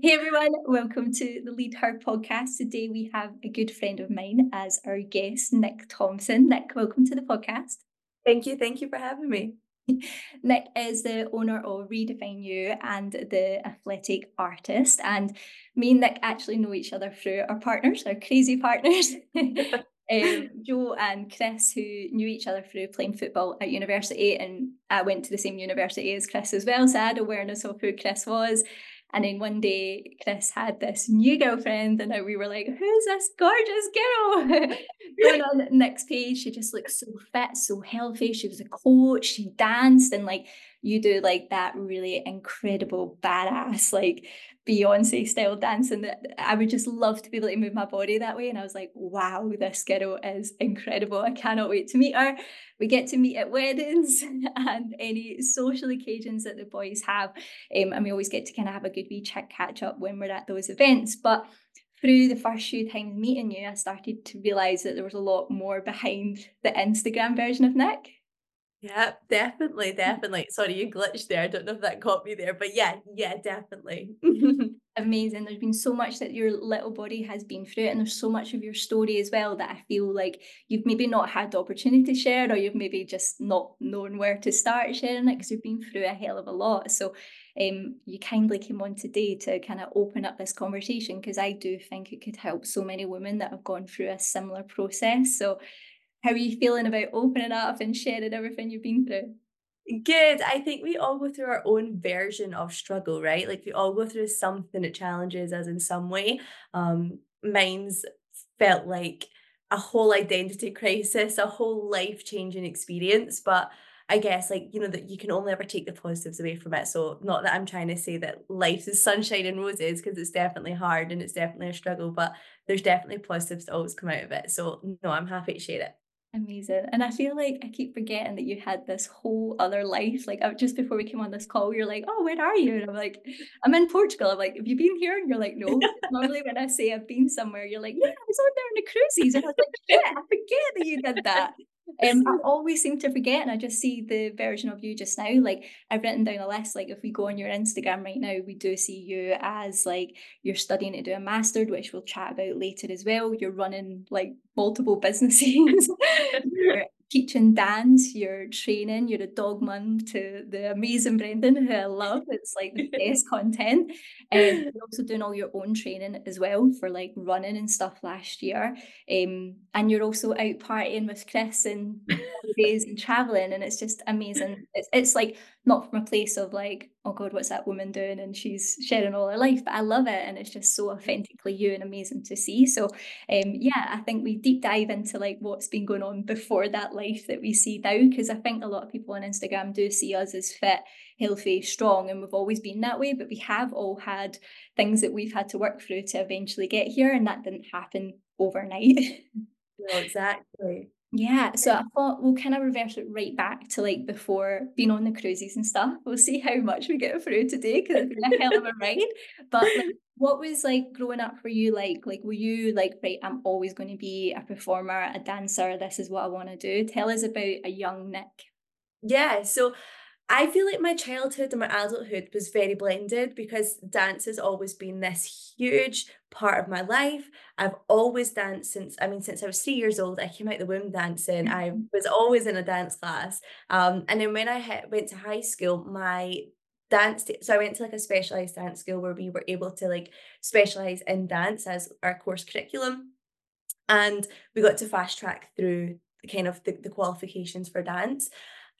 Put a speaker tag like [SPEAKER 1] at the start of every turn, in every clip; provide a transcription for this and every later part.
[SPEAKER 1] Hey everyone, welcome to the Lead Her podcast. Today we have a good friend of mine as our guest, Nic Thomson. Nic, welcome to the podcast.
[SPEAKER 2] Thank you. Thank you for having me.
[SPEAKER 1] Nic is the owner of Redefine You and the athletic artist. And me and Nic actually know each other through our partners, our crazy partners. um, Joe and Chris, who knew each other through playing football at university, and I went to the same university as Chris as well, so I had awareness of who Chris was. And then one day, Chris had this new girlfriend, and we were like, "Who's this gorgeous girl?" Going on next page, she just looked so fit, so healthy. She was a coach. She danced, and like you do, like that really incredible badass, like Beyonce style dancing that I would just love to be able to move my body that way. And I was like, wow, this girl is incredible. I cannot wait to meet her. We get to meet at weddings and any social occasions that the boys have. Um, and we always get to kind of have a good wee chat catch up when we're at those events. But through the first few times meeting you, I started to realize that there was a lot more behind the Instagram version of Nic.
[SPEAKER 2] Yeah, definitely, definitely. Sorry, you glitched there. I don't know if that caught me there, but yeah, yeah, definitely.
[SPEAKER 1] Amazing. There's been so much that your little body has been through, and there's so much of your story as well that I feel like you've maybe not had the opportunity to share, or you've maybe just not known where to start sharing it because you've been through a hell of a lot. So, um, you kindly came on today to kind of open up this conversation because I do think it could help so many women that have gone through a similar process. So, how are you feeling about opening up and sharing everything you've been through?
[SPEAKER 2] Good. I think we all go through our own version of struggle, right? Like we all go through something that challenges us in some way. Um, mine's felt like a whole identity crisis, a whole life changing experience. But I guess like you know that you can only ever take the positives away from it. So not that I'm trying to say that life is sunshine and roses because it's definitely hard and it's definitely a struggle, but there's definitely positives to always come out of it. So no, I'm happy to share it.
[SPEAKER 1] Amazing. And I feel like I keep forgetting that you had this whole other life. Like uh, just before we came on this call, you're like, "Oh, where are you?" And I'm like, "I'm in Portugal." I'm like, "Have you been here?" And you're like, "No." Normally, when I say I've been somewhere, you're like, "Yeah, I was on there on the cruises." And I was like, "Yeah, I forget that you did that." Um, I always seem to forget, and I just see the version of you just now. Like I've written down a list. Like if we go on your Instagram right now, we do see you as like you're studying to do a master, which we'll chat about later as well. You're running like multiple businesses. you're teaching dance, you're training, you're a dog mum to the amazing Brendan, who I love. It's like the best content. And um, you're also doing all your own training as well for like running and stuff last year. Um, and you're also out partying with Chris and days and traveling, and it's just amazing. It's, it's like not from a place of like, oh God, what's that woman doing? And she's sharing all her life, but I love it. And it's just so authentically you and amazing to see. So, um, yeah, I think we deep dive into like what's been going on before that life that we see now. Cause I think a lot of people on Instagram do see us as fit, healthy, strong, and we've always been that way. But we have all had things that we've had to work through to eventually get here. And that didn't happen overnight.
[SPEAKER 2] no, exactly.
[SPEAKER 1] Yeah, so I thought we'll kind of reverse it right back to like before being on the cruises and stuff. We'll see how much we get through today because it's been a hell of a ride. But like, what was like growing up for you like? Like, were you like, right, I'm always going to be a performer, a dancer, this is what I want to do? Tell us about a young Nic.
[SPEAKER 2] Yeah, so I feel like my childhood and my adulthood was very blended because dance has always been this huge part of my life. I've always danced since, I mean, since I was three years old, I came out the womb dancing. I mm-hmm. was always in a dance class. Um, and then when I hit, went to high school, my dance, so I went to like a specialized dance school where we were able to like specialize in dance as our course curriculum. And we got to fast track through kind of the, the qualifications for dance.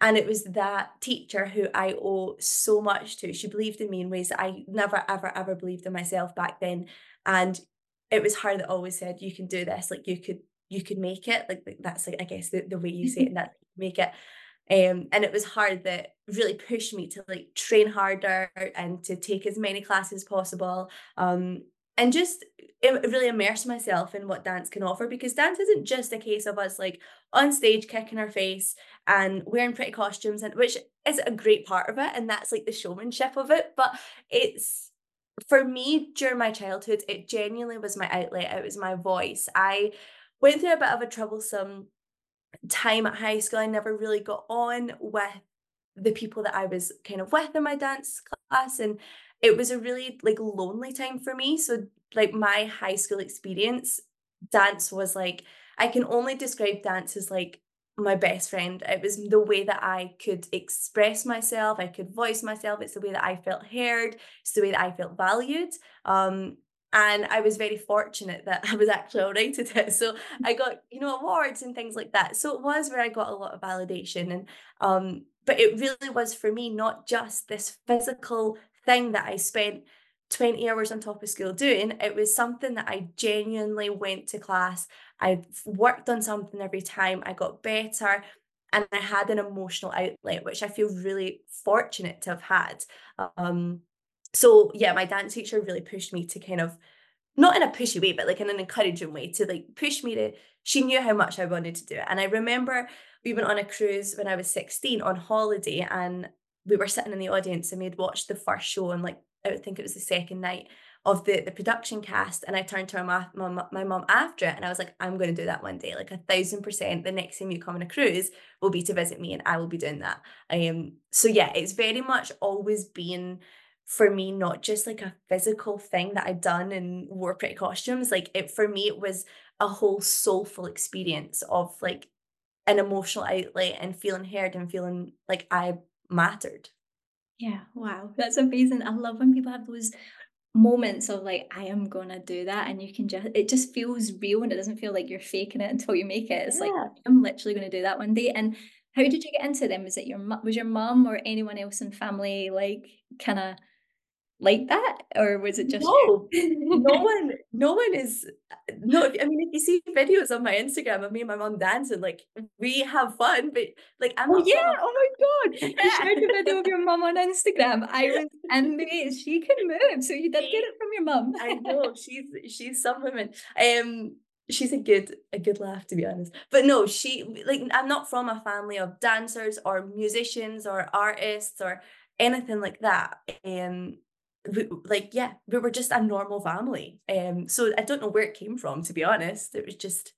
[SPEAKER 2] And it was that teacher who I owe so much to. She believed in me in ways that I never, ever, ever believed in myself back then. And it was her that always said, You can do this, like you could, you could make it. Like, like that's like I guess the, the way you say it, and that make it. Um, and it was hard that really pushed me to like train harder and to take as many classes as possible. Um, and just really immerse myself in what dance can offer because dance isn't just a case of us like on stage kicking our face and wearing pretty costumes and which is a great part of it and that's like the showmanship of it but it's for me during my childhood it genuinely was my outlet it was my voice. I went through a bit of a troublesome time at high school i never really got on with the people that i was kind of with in my dance class and it was a really like lonely time for me. So like my high school experience, dance was like I can only describe dance as like my best friend. It was the way that I could express myself, I could voice myself. It's the way that I felt heard, it's the way that I felt valued. Um, and I was very fortunate that I was actually all right at it. So I got, you know, awards and things like that. So it was where I got a lot of validation. And um, but it really was for me not just this physical thing that I spent 20 hours on top of school doing. It was something that I genuinely went to class. I worked on something every time. I got better and I had an emotional outlet, which I feel really fortunate to have had. Um, so yeah, my dance teacher really pushed me to kind of not in a pushy way, but like in an encouraging way to like push me to she knew how much I wanted to do it. And I remember we went on a cruise when I was 16 on holiday and we were sitting in the audience and we had watched the first show and like I would think it was the second night of the the production cast and I turned to my mom my mom after it and I was like I'm going to do that one day like a thousand percent. The next time you come on a cruise will be to visit me and I will be doing that. Um so yeah it's very much always been for me not just like a physical thing that I'd done and wore pretty costumes like it for me it was a whole soulful experience of like an emotional outlet and feeling heard and feeling like I mattered
[SPEAKER 1] Yeah, wow, that's amazing. I love when people have those moments of like, I am gonna do that, and you can just it just feels real and it doesn't feel like you're faking it until you make it. It's like, I'm literally gonna do that one day. And how did you get into them? Was it your was your mum or anyone else in family like kinda like that? Or was it just
[SPEAKER 2] No, no one no one is no, I mean, if you see videos on my Instagram of me and my mom dancing, like, we have fun, but, like, I'm
[SPEAKER 1] Oh yeah, oh my god, you shared a video of your mom on Instagram. I was amazed, she can move, so you did get it from your mom
[SPEAKER 2] I know, she's she's some woman. Um, she's a good a good laugh, to be honest. But no, she like, I'm not from a family of dancers or musicians or artists or anything like that. Um, w like, yeah, we were just a normal family. Um, so I don't know where it came from, to be honest. It was just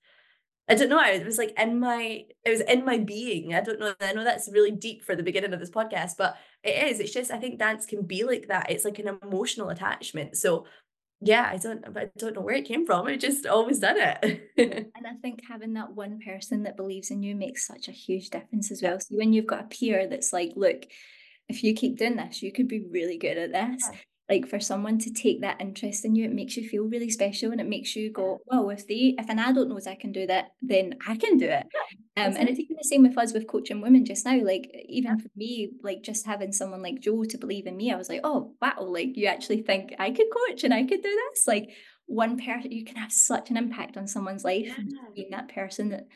[SPEAKER 2] I don't know, it was, like, in my it was in my being. I don't know I know that's really deep for the beginning of this podcast, but it is. It's just I think dance can be like that. It's like an emotional attachment. So, yeah, I don't I don't know where it came from. I just always done it.
[SPEAKER 1] And I think having that one person that believes in you makes such a huge difference as well. So when you've got a peer that's like, "Look, if you keep doing this, you could be really good at this." Like for someone to take that interest in you, it makes you feel really special and it makes you go, "Well, if they if an adult knows I can do that, then I can do it." Um,
[SPEAKER 2] that's
[SPEAKER 1] and it's even the same with us with coaching women just now. Like e
[SPEAKER 2] Yeah.
[SPEAKER 1] even for me, like just having someone like Joe to believe in me, I was like, "Oh, wow, like you actually think I could coach and I could do this?" Like one person you can have such an impact on someone's life
[SPEAKER 2] Yeah.
[SPEAKER 1] being that person that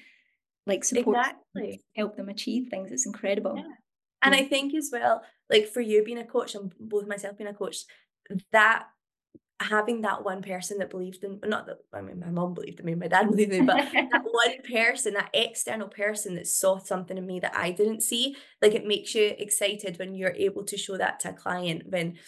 [SPEAKER 1] like to
[SPEAKER 2] Exactly.
[SPEAKER 1] help them achieve things. It's incredible.
[SPEAKER 2] Yeah. And I think as well, like for you being a coach and both myself being a coach, that having that one person that believed in not that I mean, my mom believed in me, my dad believed in me, but that one person, that external person that saw something in me that I didn't see, like it makes you excited when you're able to show that to a client when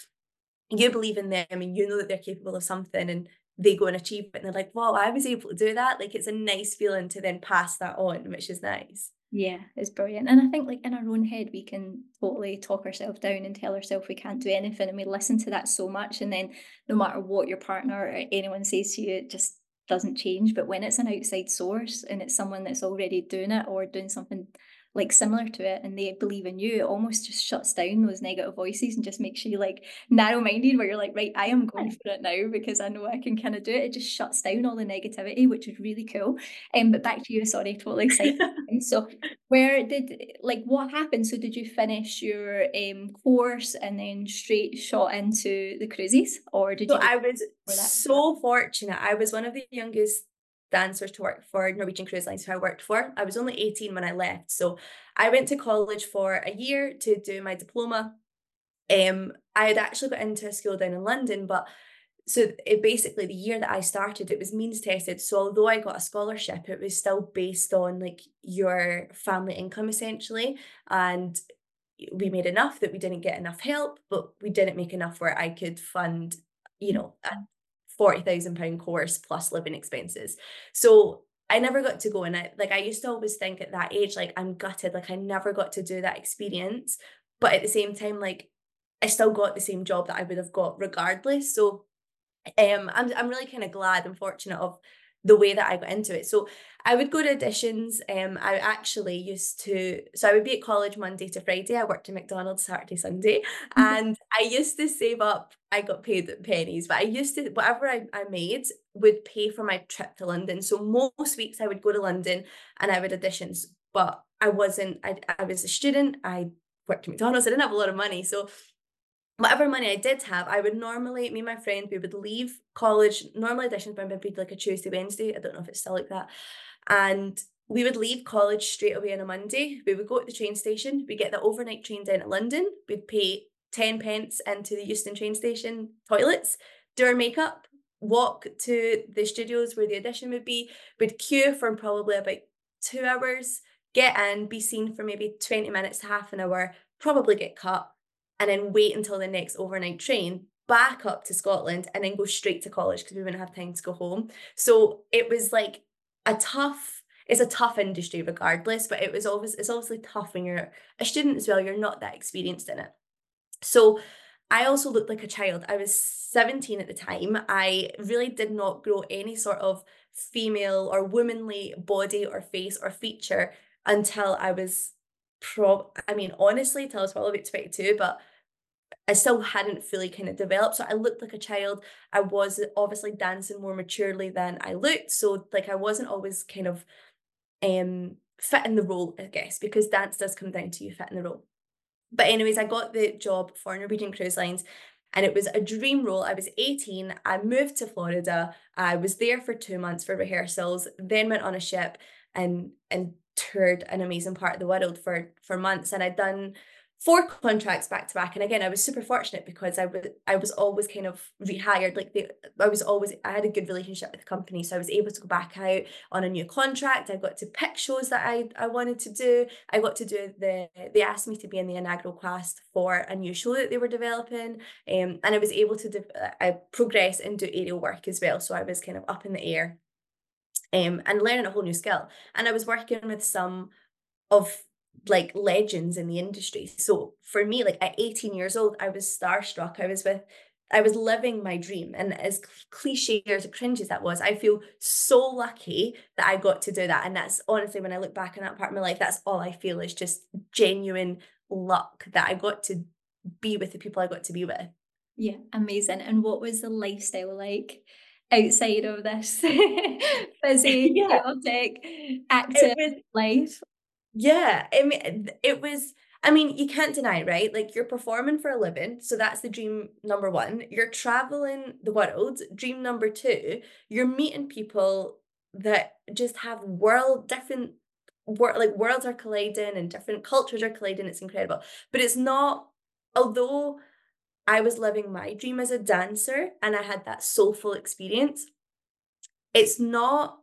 [SPEAKER 2] you believe in them and you know that they're capable of something and they go and achieve it and they're like, wow, I was able to do that. Like it's a nice feeling to then pass that on, which is nice.
[SPEAKER 1] Yeah, it's brilliant. And I think like in our own head, we can totally talk ourselves down and tell ourselves we can't do anything. And we listen to that so much. And then no matter what your partner or anyone says to you, it just doesn't change. But when it's an outside source and it's someone that's already doing it or doing something like similar to it and they believe in you, it almost just shuts down those negative voices and just makes you like narrow minded where you're like, right, I am going for it now because I know I can kind of do it. It just shuts down all the negativity, which is really cool. Um, but back to you, sorry, totally excited. So where did like what happened? So did you finish your um course and then straight shot into the cruises, or did
[SPEAKER 2] So
[SPEAKER 1] you
[SPEAKER 2] I was so fortunate. I was one of the youngest dancers to work for Norwegian Cruise Lines who I worked for. I was only 18 when I left. So I went to college for a year to do my diploma. Um, I had actually got into a school down in London, but so it basically the year that I started, it was means tested. So although I got a scholarship, it was still based on like your family income essentially. And we made enough that we didn't get enough help, but we didn't make enough where I could fund, you know, a. 40,000 pound course plus living expenses. So I never got to go and I like I used to always think at that age, like I'm gutted, like I never got to do that experience. But at the same time, like I still got the same job that I would have got regardless. So um, I'm I'm really kind of glad and fortunate of the way that I got into it. So I would go to auditions. Um, I actually used to, so I would be at college Monday to Friday. I worked at McDonald's Saturday, Sunday, and I used to save up. I got paid pennies, but I used to whatever I, I made would pay for my trip to London. So most weeks I would go to London and I would auditions, but I wasn't. I I was a student. I worked at McDonald's. I didn't have a lot of money, so whatever money I did have, I would normally, me and my friend, we would leave college, normally auditions by maybe like a Tuesday, Wednesday. I don't know if it's still like that. And we would leave college straight away on a Monday. We would go to the train station, we get the overnight train down to London, we'd pay 10 pence into the Euston train station toilets, do our makeup, walk to the studios where the audition would be, we'd queue for probably about two hours, get in, be seen for maybe 20 minutes half an hour, probably get cut, and then wait until the next overnight train back up to Scotland and then go straight to college because we wouldn't have time to go home. So it was like a tough it's a tough industry regardless, but it was always it's obviously tough when you're a student as well, you're not that experienced in it. So I also looked like a child. I was 17 at the time. I really did not grow any sort of female or womanly body or face or feature until I was pro I mean honestly, till I was probably about 22, but I still hadn't fully kind of developed. So I looked like a child. I was obviously dancing more maturely than I looked. So like I wasn't always kind of um fit in the role, I guess, because dance does come down to you fit in the role. But anyways, I got the job for Norwegian Cruise Lines and it was a dream role. I was 18. I moved to Florida. I was there for two months for rehearsals, then went on a ship and and toured an amazing part of the world for for months. And I'd done four contracts back to back and again i was super fortunate because i was i was always kind of rehired like the i was always i had a good relationship with the company so i was able to go back out on a new contract. I got to pick shows that i i wanted to do. I got to do the they asked me to be in the inaugural cast for a new show that they were developing um, and i was able to de- i progress and do aerial work as well so i was kind of up in the air um, and learning a whole new skill. And i was working with some of like legends in the industry. So for me, like at 18 years old, I was starstruck. I was with, I was living my dream. And as cliche or as cringe as that was, I feel so lucky that I got to do that. And that's honestly, when I look back on that part of my life, that's all I feel is just genuine luck that I got to be with the people I got to be with.
[SPEAKER 1] Yeah, amazing. And what was the lifestyle like outside of this busy,
[SPEAKER 2] yeah.
[SPEAKER 1] chaotic, active
[SPEAKER 2] was,
[SPEAKER 1] life?
[SPEAKER 2] Yeah, I mean, eh, it was I mean, you can't deny, right? Like you're performing for a living, so that's the dream number one. You're traveling the world, dream number two. You're meeting people that just have world different world like worlds are colliding and different cultures are colliding. It's incredible. But it's not, although I was living my dream as a dancer and I had that soulful experience, it's not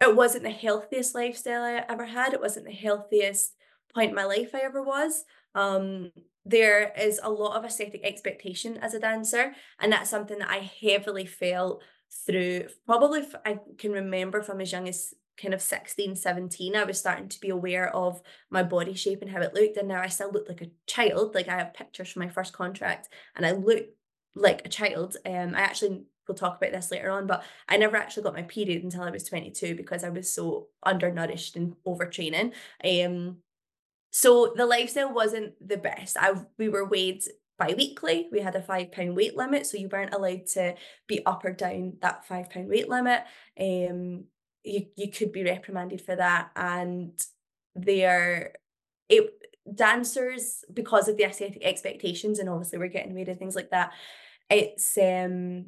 [SPEAKER 2] it wasn't the healthiest lifestyle I ever had. It wasn't the healthiest point in my life I ever was. Um, there is a lot of aesthetic expectation as a dancer, and that's something that I heavily felt through. Probably, f- I can remember from as young as kind of 16, 17, I was starting to be aware of my body shape and how it looked. And now I still look like a child. Like I have pictures from my first contract, and I look like a child. Um, I actually we'll talk about this later on, but I never actually got my period until I was 22 because I was so undernourished and overtraining. Um, so the lifestyle wasn't the best. I we were weighed bi-weekly. We had a five pound weight limit, so you weren't allowed to be up or down that five pound weight limit. Um, you you could be reprimanded for that, and there, it dancers because of the aesthetic expectations, and obviously we're getting away to things like that. It's um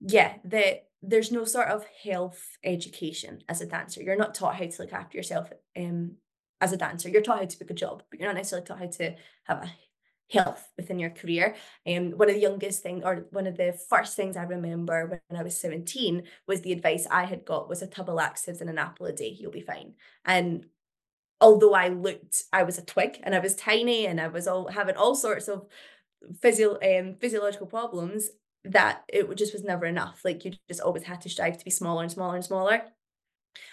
[SPEAKER 2] yeah, that there's no sort of health education as a dancer. You're not taught how to look after yourself um, as a dancer. You're taught how to pick a job, but you're not necessarily taught how to have a health within your career. And um, one of the youngest things, or one of the first things I remember when I was 17 was the advice I had got was a tub of laxatives and an apple a day, you'll be fine. And although I looked, I was a twig and I was tiny and I was all having all sorts of physio um, physiological problems, that it just was never enough. Like you just always had to strive to be smaller and smaller and smaller.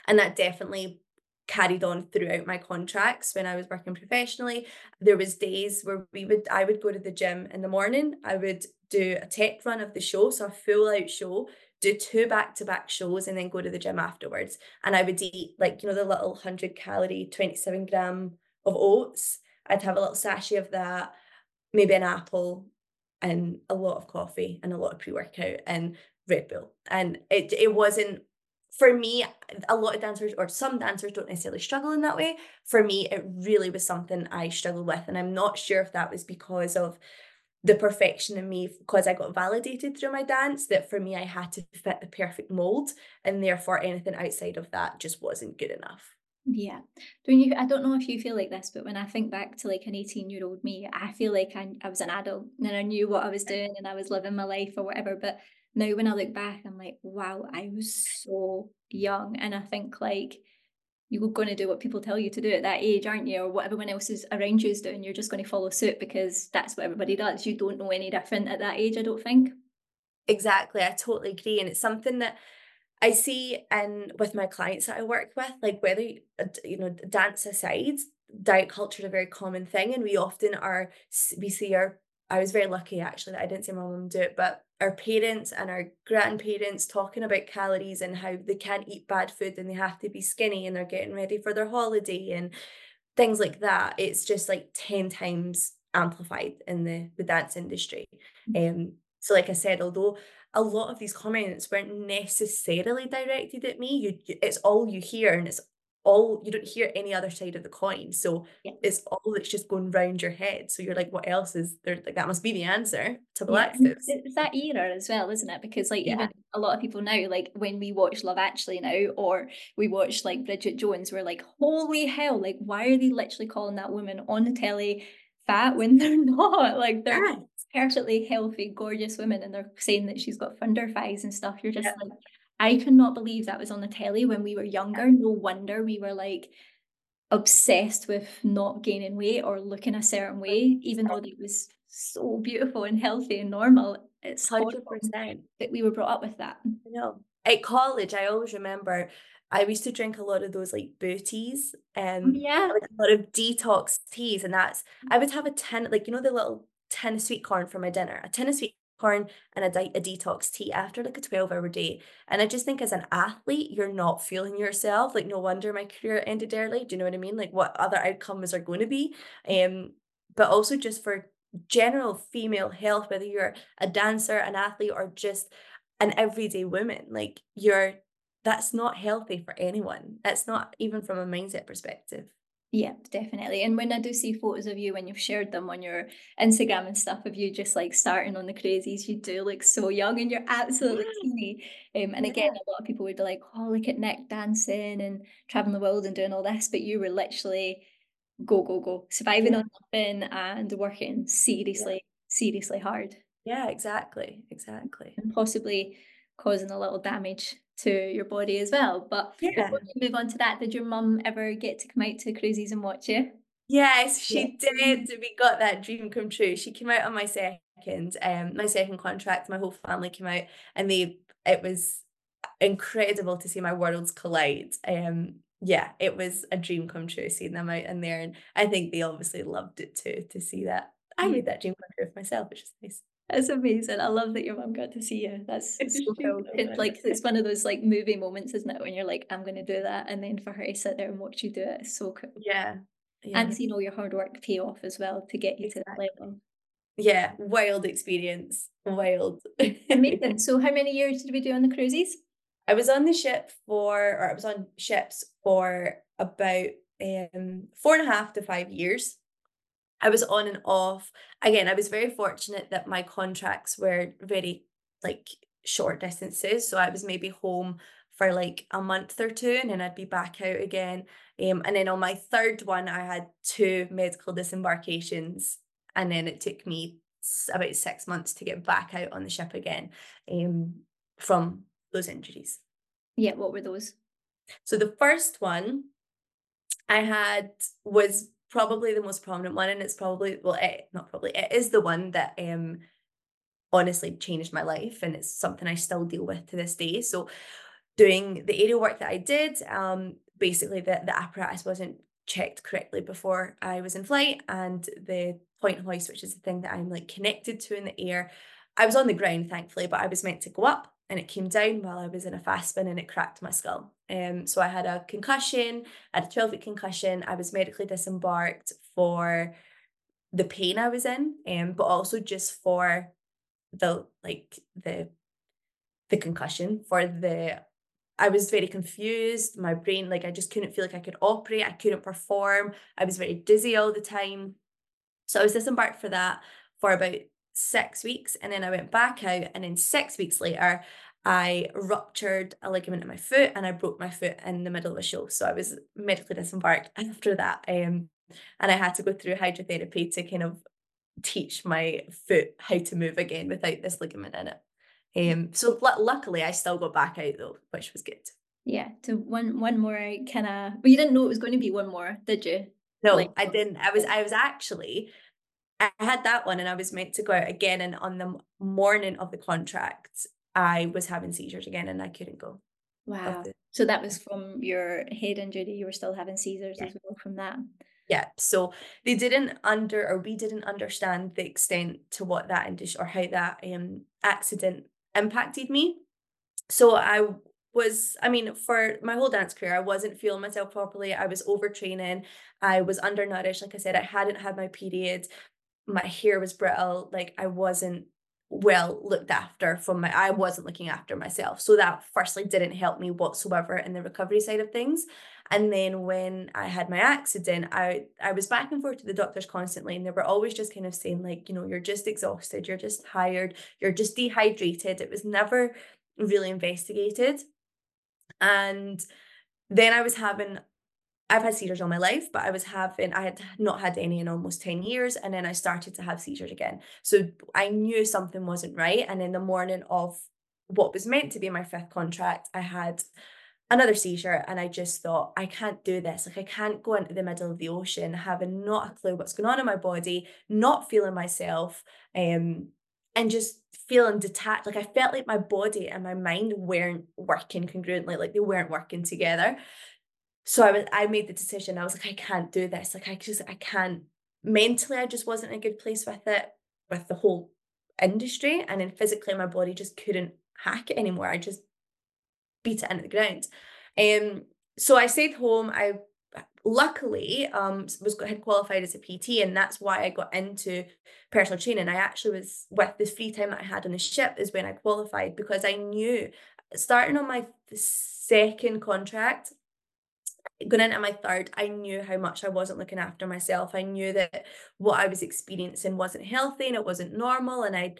[SPEAKER 2] And that definitely carried on throughout my contracts when I was working professionally. There was days where we would I would go to the gym in the morning, I would do a tech run of the show, so a full out show, do two back-to-back shows and then go to the gym afterwards. And I would eat like, you know, the little 100 calorie, 27 gram of oats. I'd have a little sachet of that, maybe an apple and a lot of coffee and a lot of pre-workout and Red Bull. And it it wasn't for me, a lot of dancers or some dancers don't necessarily struggle in that way. For me, it really was something I struggled with. And I'm not sure if that was because of the perfection in me because I got validated through my dance that for me I had to fit the perfect mold and therefore anything outside of that just wasn't good enough.
[SPEAKER 1] Yeah. Don't you I don't know if you feel like this, but when I think back to like an 18-year-old me, I feel like I, I was an adult and I knew what I was doing and I was living my life or whatever. But now when I look back, I'm like, wow, I was so young. And I think like you're going to do what people tell you to do at that age, aren't you? Or what everyone else is around you is doing. You're just going to follow suit because that's what everybody does. You don't know any different at that age, I don't think.
[SPEAKER 2] Exactly. I totally agree. And it's something that I see and with my clients that I work with, like whether you uh, know dance aside, diet culture is a very common thing, and we often are we see our. I was very lucky actually that I didn't see my mum do it, but our parents and our grandparents talking about calories and how they can't eat bad food and they have to be skinny and they're getting ready for their holiday and things like that. It's just like 10 times amplified in the, the dance industry. Um, so like I said, although a lot of these comments weren't necessarily directed at me, you it's all you hear and it's all you don't hear any other side of the coin. So
[SPEAKER 1] Yeah.
[SPEAKER 2] it's all that's just going round your head. So you're like, what else is there? Like that must be the answer to the
[SPEAKER 1] Yeah, it's that era as well, isn't it? Because like
[SPEAKER 2] Yeah.
[SPEAKER 1] even a lot of people now, like when we watch Love Actually now, or we watch like Bridget Jones, we're like, holy hell, like why are they literally calling that woman on the telly fat when they're not? Like they're
[SPEAKER 2] Yeah.
[SPEAKER 1] Perfectly healthy, gorgeous women, and they're saying that she's got thunder thighs and stuff. You're just
[SPEAKER 2] Yeah.
[SPEAKER 1] like, I cannot believe that was on the telly when we were younger. No wonder we were like obsessed with not gaining weight or looking a certain way, even though it was so beautiful and healthy and normal. It's horrible
[SPEAKER 2] 100%.
[SPEAKER 1] that we were brought up with that.
[SPEAKER 2] I know. At college, I always remember I used to drink a lot of those like
[SPEAKER 1] Booteas
[SPEAKER 2] and um,
[SPEAKER 1] yeah.
[SPEAKER 2] like a lot of detox teas. And that's, I would have a tin, like, you know, the little tin of sweet corn for my dinner, a tin of sweet corn and a, a detox tea after like a 12 hour day. And I just think as an athlete, you're not feeling yourself. Like, no wonder my career ended early. Do you know what I mean? Like, what other outcomes are going to be? Um, but also just for general female health, whether you're a dancer, an athlete, or just an everyday woman, like you're that's not healthy for anyone. It's not even from a mindset perspective.
[SPEAKER 1] Yeah, definitely. And when I do see photos of you when you've shared them on your Instagram and stuff of you just like starting on the crazies, you do look so young and you're absolutely teeny. Um, and again, a lot of people would be like, oh, look at Nic dancing and traveling the world and doing all this. But you were literally go, go, go, surviving
[SPEAKER 2] Yeah.
[SPEAKER 1] on nothing and working
[SPEAKER 2] Yeah.
[SPEAKER 1] seriously, seriously hard
[SPEAKER 2] Yeah, exactly. Exactly.
[SPEAKER 1] and possibly causing a little damage to your body as well. But
[SPEAKER 2] yeah.
[SPEAKER 1] before we move on to that, did your mum ever get to come out to cruises and watch you?
[SPEAKER 2] Yes,
[SPEAKER 1] Yeah.
[SPEAKER 2] she did. We got that dream come true. She came out on my second, um, my second contract. My whole family came out, and they. It was incredible to see my worlds collide. Um, yeah, it was a dream come true seeing them out in there, and I think they obviously loved it too to see that. I made that dream come true for myself, which is nice.
[SPEAKER 1] That's amazing. I love that your mum got to see you. That's so cool. It's like it's one of those like movie moments, isn't it? When you're like, I'm gonna do that, and then for her to sit there and watch you do it is so cool.
[SPEAKER 2] Yeah,
[SPEAKER 1] And
[SPEAKER 2] yeah,
[SPEAKER 1] seeing all your hard work pay off as well to get you to that level.
[SPEAKER 2] Yeah, wild experience, wild.
[SPEAKER 1] Amazing. So how many years did we do on the cruises?
[SPEAKER 2] I was on the ship for, or I was on ships for about um four and a half to five years. I was on and off. Again, I was very fortunate that my contracts were very like short distances. So I was maybe home for like a month or two and then I'd be back out again. Um, and then on my third one, I had two medical disembarkations. And then it took me about six months to get back out on the ship again um, from those injuries.
[SPEAKER 1] Yeah, what were those?
[SPEAKER 2] So the first one I had was probably the most prominent one, and it's probably well, it, not probably it is the one that um honestly changed my life, and it's something I still deal with to this day. So doing the aerial work that I did, um, basically the, the apparatus wasn't checked correctly before I was in flight and the point hoist, which is the thing that I'm like connected to in the air. I was on the ground, thankfully, but I was meant to go up and it came down while I was in a fast spin and it cracked my skull. Um, so I had a concussion, I had a 12 week concussion. I was medically disembarked for the pain I was in, um, but also just for the like the the concussion for the I was very confused. My brain, like I just couldn't feel like I could operate. I couldn't perform. I was very dizzy all the time. So I was disembarked for that for about six weeks. And then I went back out. And then six weeks later, I ruptured a ligament in my foot and I broke my foot in the middle of a show. So I was medically disembarked after that. Um, and I had to go through hydrotherapy to kind of teach my foot how to move again without this ligament in it. Um, so l- luckily I still got back out though, which was good.
[SPEAKER 1] Yeah. So one one more kind of, but you didn't know it was going to be one more, did you? Like,
[SPEAKER 2] No, I didn't. I was I was actually I had that one and I was meant to go out again and on the morning of the contract I was having seizures again and I couldn't go.
[SPEAKER 1] Wow. So that was from your head injury. You were still having seizures
[SPEAKER 2] yeah.
[SPEAKER 1] as well from that.
[SPEAKER 2] Yeah. So they didn't under or we didn't understand the extent to what that industry or how that um accident impacted me. So I was, I mean, for my whole dance career, I wasn't feeling myself properly. I was overtraining. I was undernourished. Like I said, I hadn't had my period. My hair was brittle. Like I wasn't well looked after from my I wasn't looking after myself. So that firstly didn't help me whatsoever in the recovery side of things. And then when I had my accident, I I was back and forth to the doctors constantly and they were always just kind of saying like, you know, you're just exhausted, you're just tired, you're just dehydrated. It was never really investigated. And then I was having I've had seizures all my life, but I was having I had not had any in almost 10 years, and then I started to have seizures again. So I knew something wasn't right, and in the morning of what was meant to be my fifth contract, I had another seizure, and I just thought, "I can't do this. Like, I can't go into the middle of the ocean having not a clue what's going on in my body, not feeling myself, um, and just feeling detached. Like, I felt like my body and my mind weren't working congruently, like they weren't working together. So I was I made the decision. I was like, I can't do this. Like I just I can't mentally I just wasn't in a good place with it, with the whole industry. And then physically my body just couldn't hack it anymore. I just beat it into the ground. Um so I stayed home. I luckily um was had qualified as a PT and that's why I got into personal training. I actually was with the free time that I had on the ship is when I qualified because I knew starting on my second contract going into my third, I knew how much I wasn't looking after myself. I knew that what I was experiencing wasn't healthy and it wasn't normal. And I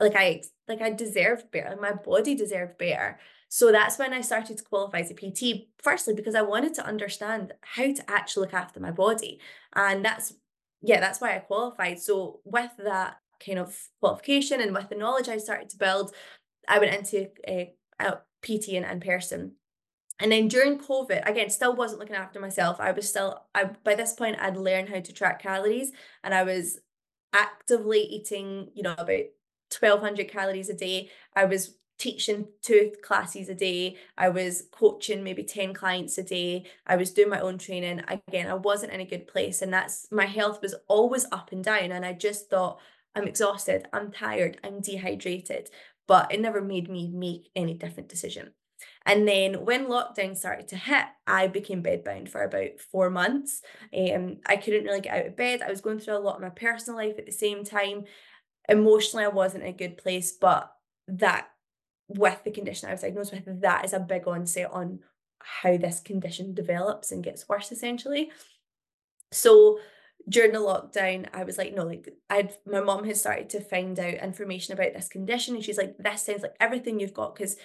[SPEAKER 2] like I like I deserved better. My body deserved better. So that's when I started to qualify as a PT. Firstly, because I wanted to understand how to actually look after my body. And that's yeah, that's why I qualified. So with that kind of qualification and with the knowledge I started to build, I went into a, PT in, in person and then during COVID, again, still wasn't looking after myself. I was still, I by this point, I'd learned how to track calories and I was actively eating, you know, about 1200 calories a day. I was teaching two classes a day. I was coaching maybe 10 clients a day. I was doing my own training. Again, I wasn't in a good place. And that's my health was always up and down. And I just thought, I'm exhausted, I'm tired, I'm dehydrated. But it never made me make any different decision. And then when lockdown started to hit, I became bedbound for about four months. Um, I couldn't really get out of bed. I was going through a lot of my personal life at the same time. Emotionally, I wasn't in a good place, but that with the condition I was diagnosed with, that is a big onset on how this condition develops and gets worse essentially. So during the lockdown, I was like, no, like I'd my mom had started to find out information about this condition, and she's like, this sounds like everything you've got because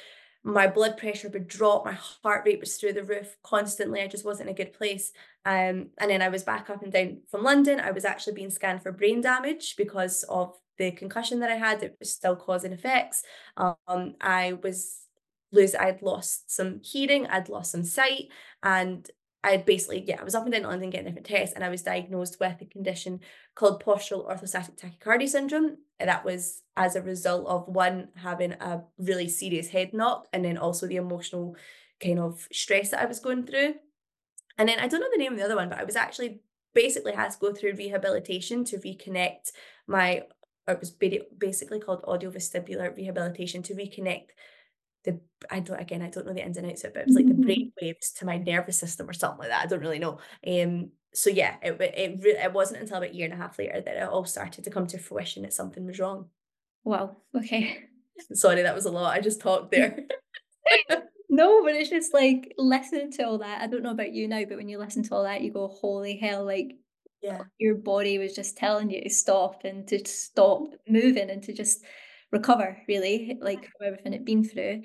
[SPEAKER 2] my blood pressure would drop, my heart rate was through the roof constantly. I just wasn't in a good place. Um, and then I was back up and down from London. I was actually being scanned for brain damage because of the concussion that I had. It was still causing effects. Um, I was lose. I'd lost some hearing. I'd lost some sight, and I'd basically yeah. I was up and down London getting different tests, and I was diagnosed with a condition called postural orthostatic tachycardia syndrome. That was as a result of one having a really serious head knock, and then also the emotional kind of stress that I was going through. And then I don't know the name of the other one, but I was actually basically had to go through rehabilitation to reconnect my it was basically called audio vestibular rehabilitation to reconnect the I don't again, I don't know the ins and outs of it, but it was like the brain waves to my nervous system or something like that. I don't really know. Um, so yeah, it it it wasn't until about a year and a half later that it all started to come to fruition that something was wrong.
[SPEAKER 1] Wow, okay.
[SPEAKER 2] Sorry, that was a lot. I just talked there.
[SPEAKER 1] No, but it's just like listening to all that. I don't know about you now, but when you listen to all that, you go, "Holy hell," like
[SPEAKER 2] Yeah.
[SPEAKER 1] your body was just telling you to stop and to stop moving and to just recover really, like from everything it'd been through.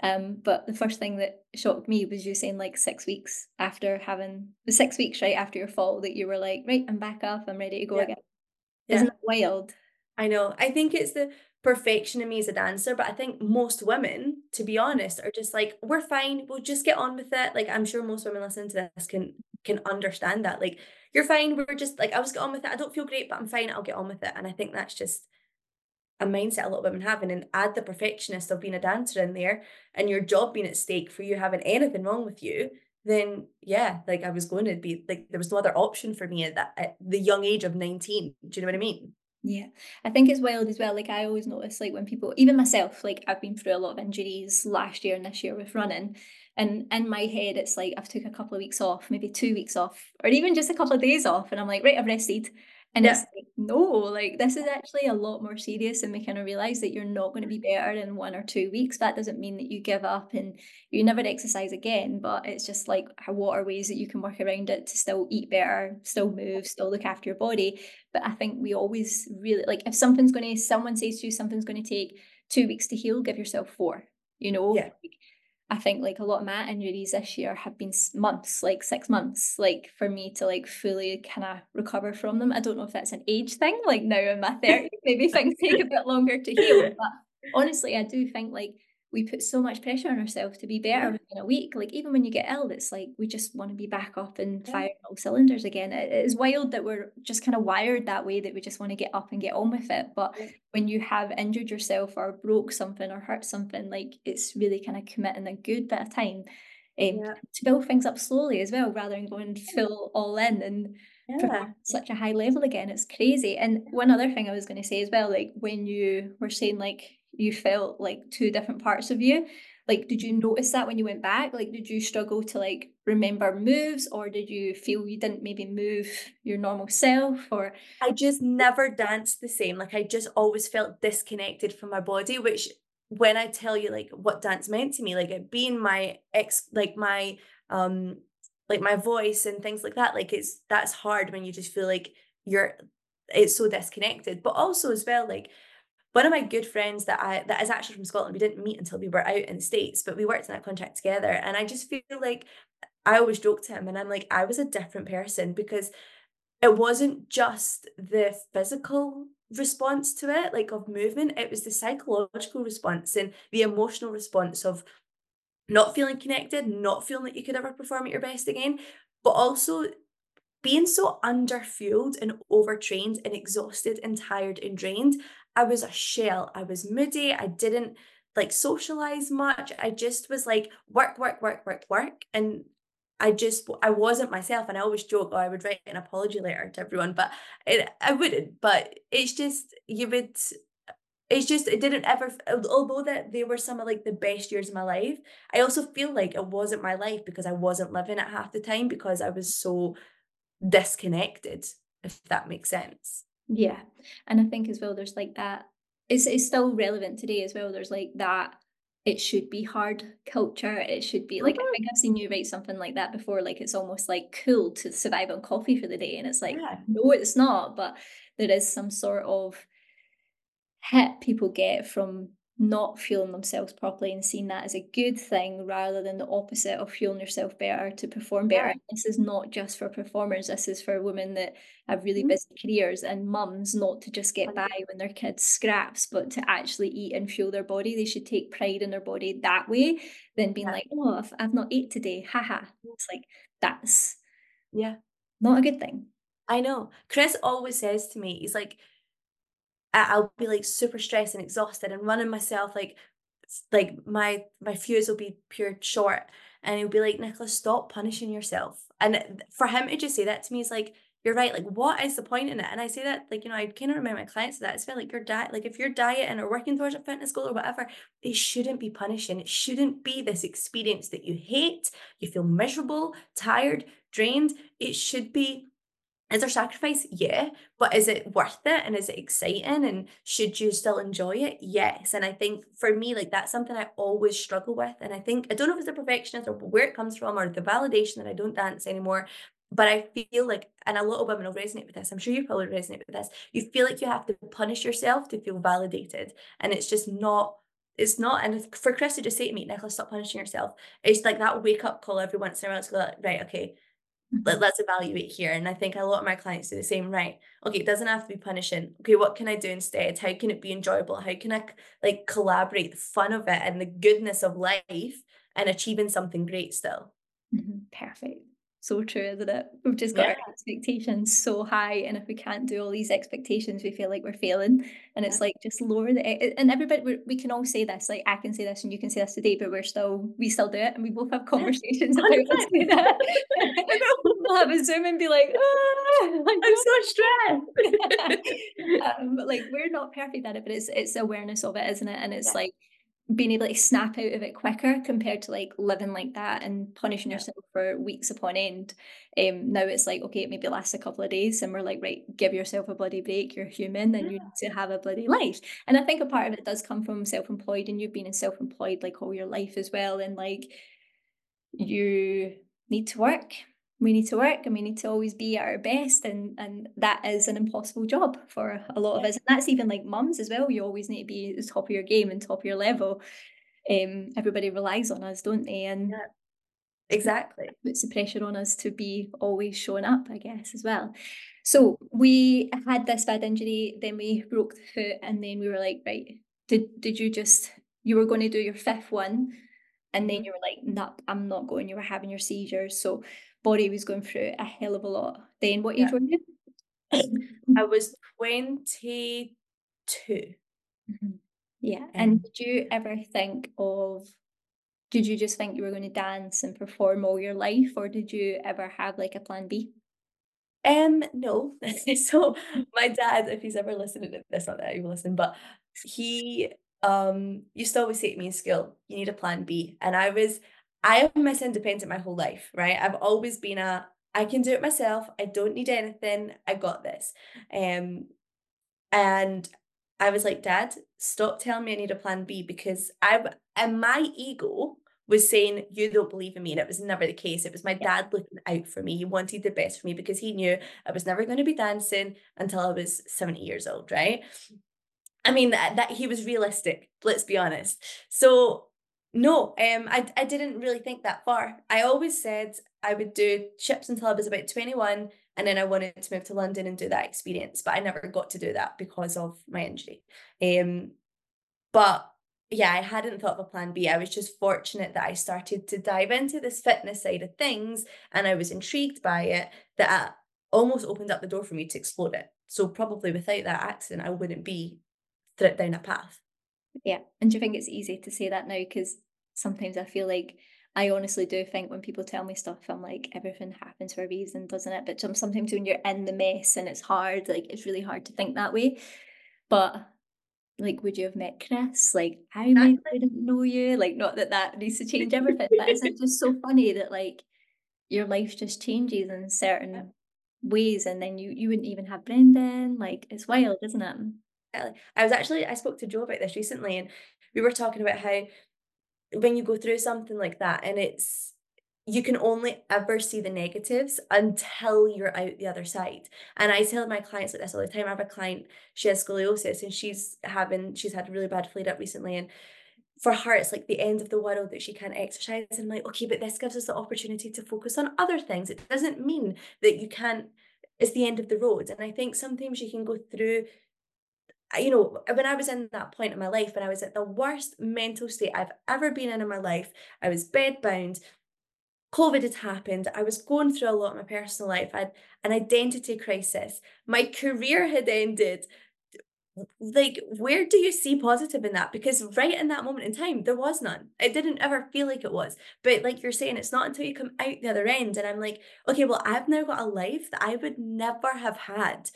[SPEAKER 1] Um, but the first thing that shocked me was you saying like 6 weeks after having the 6 weeks right after your fall that you were like, "Right, I'm back up, I'm ready to go
[SPEAKER 2] Yeah.
[SPEAKER 1] again." Isn't
[SPEAKER 2] Yeah.
[SPEAKER 1] that wild?
[SPEAKER 2] I know. I think it's the perfection in me as a dancer, but I think most women, to be honest, are just like, "We're fine, we'll just get on with it." Like, I'm sure most women listening to this can can understand that. Like, "You're fine, we're just like, i was get on with it. I don't feel great, but I'm fine, I'll get on with it." And I think that's just a mindset a lot of women have, and then add the perfectionist of being a dancer in there and your job being at stake for you having anything wrong with you, then yeah, like I was going to be like there was no other option for me at that at the young age of 19. Do you know what I mean?
[SPEAKER 1] Yeah, I think it's wild as well. Like I always notice, like when people, even myself, like I've been through a lot of injuries last year and this year with running, and in my head, it's like I've took a couple of weeks off, maybe two weeks off, or even just a couple of days off, and I'm like, right, I've rested, and it's like, no, like this is actually a lot more serious, and we kind of realize that you're not going to be better in one or two weeks. That doesn't mean that you give up and you never exercise again, but it's just like what are ways that you can work around it to still eat better, still move, still look after your body but I think we always really like if something's gonna someone says to you something's gonna take 2 weeks to heal, give yourself 4, you know?
[SPEAKER 2] Yeah.
[SPEAKER 1] Like, I think like a lot of my injuries this year have been months, like 6 months, like for me to like fully kinda recover from them. I don't know if that's an age thing, like now in my 30s, maybe things take a bit longer to heal, but honestly, I do think like we put so much pressure on ourselves to be better within a week. Like even when you get ill, it's like we just want to be back up and firing all cylinders again. It, is wild that we're just kind of wired that way that we just want to get up and get on with it. But when you have injured yourself or broke something or hurt something, like it's really kind of committing a good bit of time um,
[SPEAKER 2] Yeah.
[SPEAKER 1] to build things up slowly as well, rather than going full all in and
[SPEAKER 2] Yeah.
[SPEAKER 1] such a high level again. It's crazy. And one other thing I was going to say as well, like when you were saying like you felt like two different parts of you, like did you notice that when you went back? Like did you struggle to like remember moves or did you feel you didn't maybe move your normal self or
[SPEAKER 2] I just never danced the same. Like I just always felt disconnected from my body, which when I tell you like what dance meant to me, like it being my ex like my um like my voice and things like that, like it's that's hard when you just feel like you're it's so disconnected. But also as well, like one of my good friends that I that is actually from Scotland, we didn't meet until we were out in the States, but we worked in that contract together. And I just feel like I always joke to him and I'm like, I was a different person because it wasn't just the physical response to it, like of movement, it was the psychological response and the emotional response of not feeling connected, not feeling like you could ever perform at your best again, but also being so underfueled and overtrained and exhausted and tired and drained. I was a shell. I was moody. I didn't like socialize much. I just was like work, work, work, work, work. And I just I wasn't myself, and I always joke, "Oh, I would write an apology letter to everyone," but it I wouldn't, but it's just you would it's just it didn't ever although that they were some of, like, the best years of my life, I also feel like it wasn't my life because I wasn't living it half the time because I was so disconnected, if that makes sense.
[SPEAKER 1] Yeah, and I think as well there's like that it's it's still relevant today as well. There's like that it should be hard culture. It should be like I
[SPEAKER 2] Mhm.
[SPEAKER 1] think I've seen you write something like that before, like it's almost like cool to survive on coffee for the day. And it's like,
[SPEAKER 2] Yeah,
[SPEAKER 1] no, it's not, but there is some sort of hit people get from not feeling themselves properly and seeing that as a good thing rather than the opposite of feeling yourself better to perform better.
[SPEAKER 2] yeah,
[SPEAKER 1] This is not just for performers, this is for women that have really
[SPEAKER 2] mhm,
[SPEAKER 1] busy careers and mums not to just get by when their kids scraps, but to actually eat and fuel their body. They should take pride in their body that way than being
[SPEAKER 2] yeah,
[SPEAKER 1] like, oh, I've, I've not ate today, haha. It's like, that's
[SPEAKER 2] yeah,
[SPEAKER 1] not a good thing.
[SPEAKER 2] I know. Chris always says to me, he's like, I'll be, like, super stressed and exhausted and running myself, like like, my my fuse will be pure short, and he'll be like, nicholas stop punishing yourself. And for him to just say that to me is like, you're right. Like, what is the point in it? And I say that, like, you know, I kind of remind my clients of that. It's like your diet, like if you're dieting or working towards a fitness goal or whatever, it shouldn't be punishing. It shouldn't be this experience that you hate, you feel miserable, tired, drained. It should be is there sacrifice? Yeah. But is it worth it? And is it exciting? And should you still enjoy it? Yes. And I think for me, like that's something I always struggle with. And I think, I don't know if it's a perfectionist or where it comes from or the validation that I don't dance anymore. But I feel like, and a lot of women will resonate with this. I'm sure you probably resonate with this. You feel like you have to punish yourself to feel validated. And it's just not it's not, and for Chris to just say to me, Nicola, stop punishing yourself. It's like that wake up call every once in a while to go, like, right, okay, let, let's evaluate here. And I think a lot of my clients do the same, right? Okay, it doesn't have to be punishing. Okay, what can I do instead? How can it be enjoyable? How can I like collaborate the fun of it and the goodness of life and achieving something great still?
[SPEAKER 1] Mm-hmm. Perfect so true, isn't it? We've just got yeah. our expectations so high, and if we can't do all these expectations, we feel like we're failing. And it's yeah. like just lower the and everybody we, we can all say this. Like I can say this, and you can say this today, but we're still we still do it, and we both have conversations about let's do that. we'll have a Zoom and be like, ah,
[SPEAKER 2] I'm so stressed.
[SPEAKER 1] um, like we're not perfect at it, but it's it's awareness of it, isn't it? And it's yeah. like being able to snap out of it quicker compared to like living like that and punishing yourself for weeks upon end. Um, now it's like, okay, it maybe lasts a couple of days and we're like, right, give yourself a bloody break. You're human and you need to have a bloody life. And I think a part of it does come from self-employed and you've been in self-employed like all your life as well. And like you need to work we need to work and we need to always be at our best and and that is an impossible job for a lot of us and that's even like mums as well you always need to be at the top of your game and top of your level. Um everybody relies on us don't they? And yeah.
[SPEAKER 2] exactly.
[SPEAKER 1] puts the pressure on us to be always showing up i guess as well. So we had this bad injury then we broke the foot and then we were like right did did you just you were going to do your fifth one? And then mm-hmm. you were like no i'm not going you were having your seizures. So body was going through a hell of a lot. Then what age yeah. were you?
[SPEAKER 2] I was 22.
[SPEAKER 1] Mm-hmm. Yeah. And did you ever think of, did you just think you were going to dance and perform all your life, or did you ever have like a plan B?
[SPEAKER 2] Um, no. so my dad, if he's ever listening to this, not that he will listen, but he um used to always say to me in school, you need a plan B. And I was I have been Miss Independent my whole life, right? I've always been a I can do it myself. I don't need anything. I got this. Um, and I was like, Dad, stop telling me I need a plan B because I and my ego was saying you don't believe in me, and it was never the case. It was my dad looking out for me. He wanted the best for me because he knew I was never going to be dancing until I was 70 years old, right? I mean that, that he was realistic, let's be honest. So no, um, I, I didn't really think that far. I always said I would do ships until I was about 21, and then I wanted to move to London and do that experience, but I never got to do that because of my injury. Um, but yeah, I hadn't thought of a plan B. I was just fortunate that I started to dive into this fitness side of things, and I was intrigued by it that almost opened up the door for me to explore it. So probably without that accident, I wouldn't be down that path.
[SPEAKER 1] Yeah. And do you think it's easy to say that now? Because sometimes I feel like I honestly do think when people tell me stuff, I'm like, everything happens for a reason, doesn't it? But sometimes when you're in the mess and it's hard, like it's really hard to think that way. But like, would you have met Chris? Like, I exactly. didn't know you. Like, not that that needs to change everything, but it's just so funny that like your life just changes in certain ways, and then you you wouldn't even have Brendan. Like, it's wild, isn't it?
[SPEAKER 2] I was actually I spoke to Joe about this recently, and we were talking about how when you go through something like that and it's you can only ever see the negatives until you're out the other side. And I tell my clients like this all the time. I have a client, she has scoliosis and she's having, she's had a really bad flare up recently. And for her, it's like the end of the world that she can't exercise. And I'm like, okay, but this gives us the opportunity to focus on other things. It doesn't mean that you can't, it's the end of the road. And I think sometimes you can go through you know, when I was in that point in my life, when I was at the worst mental state I've ever been in in my life, I was bedbound. COVID had happened. I was going through a lot in my personal life. I had an identity crisis. My career had ended. like, where do you see positive in that? Because right in that moment in time, there was none. It didn't ever feel like it was. But like you're saying, it's not until you come out the other end and I'm like, okay, well, I've now got a life that I would never have had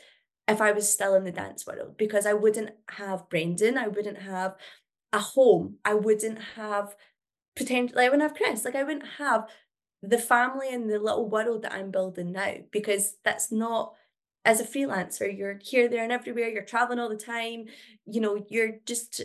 [SPEAKER 2] if I was still in the dance world because I wouldn't have Brendan, I wouldn't have a home, I wouldn't have potentially, I wouldn't have Chris, like I wouldn't have the family and the little world that I'm building now because that's not as a freelancer, you're here, there, and everywhere, you're traveling all the time, you know, you're just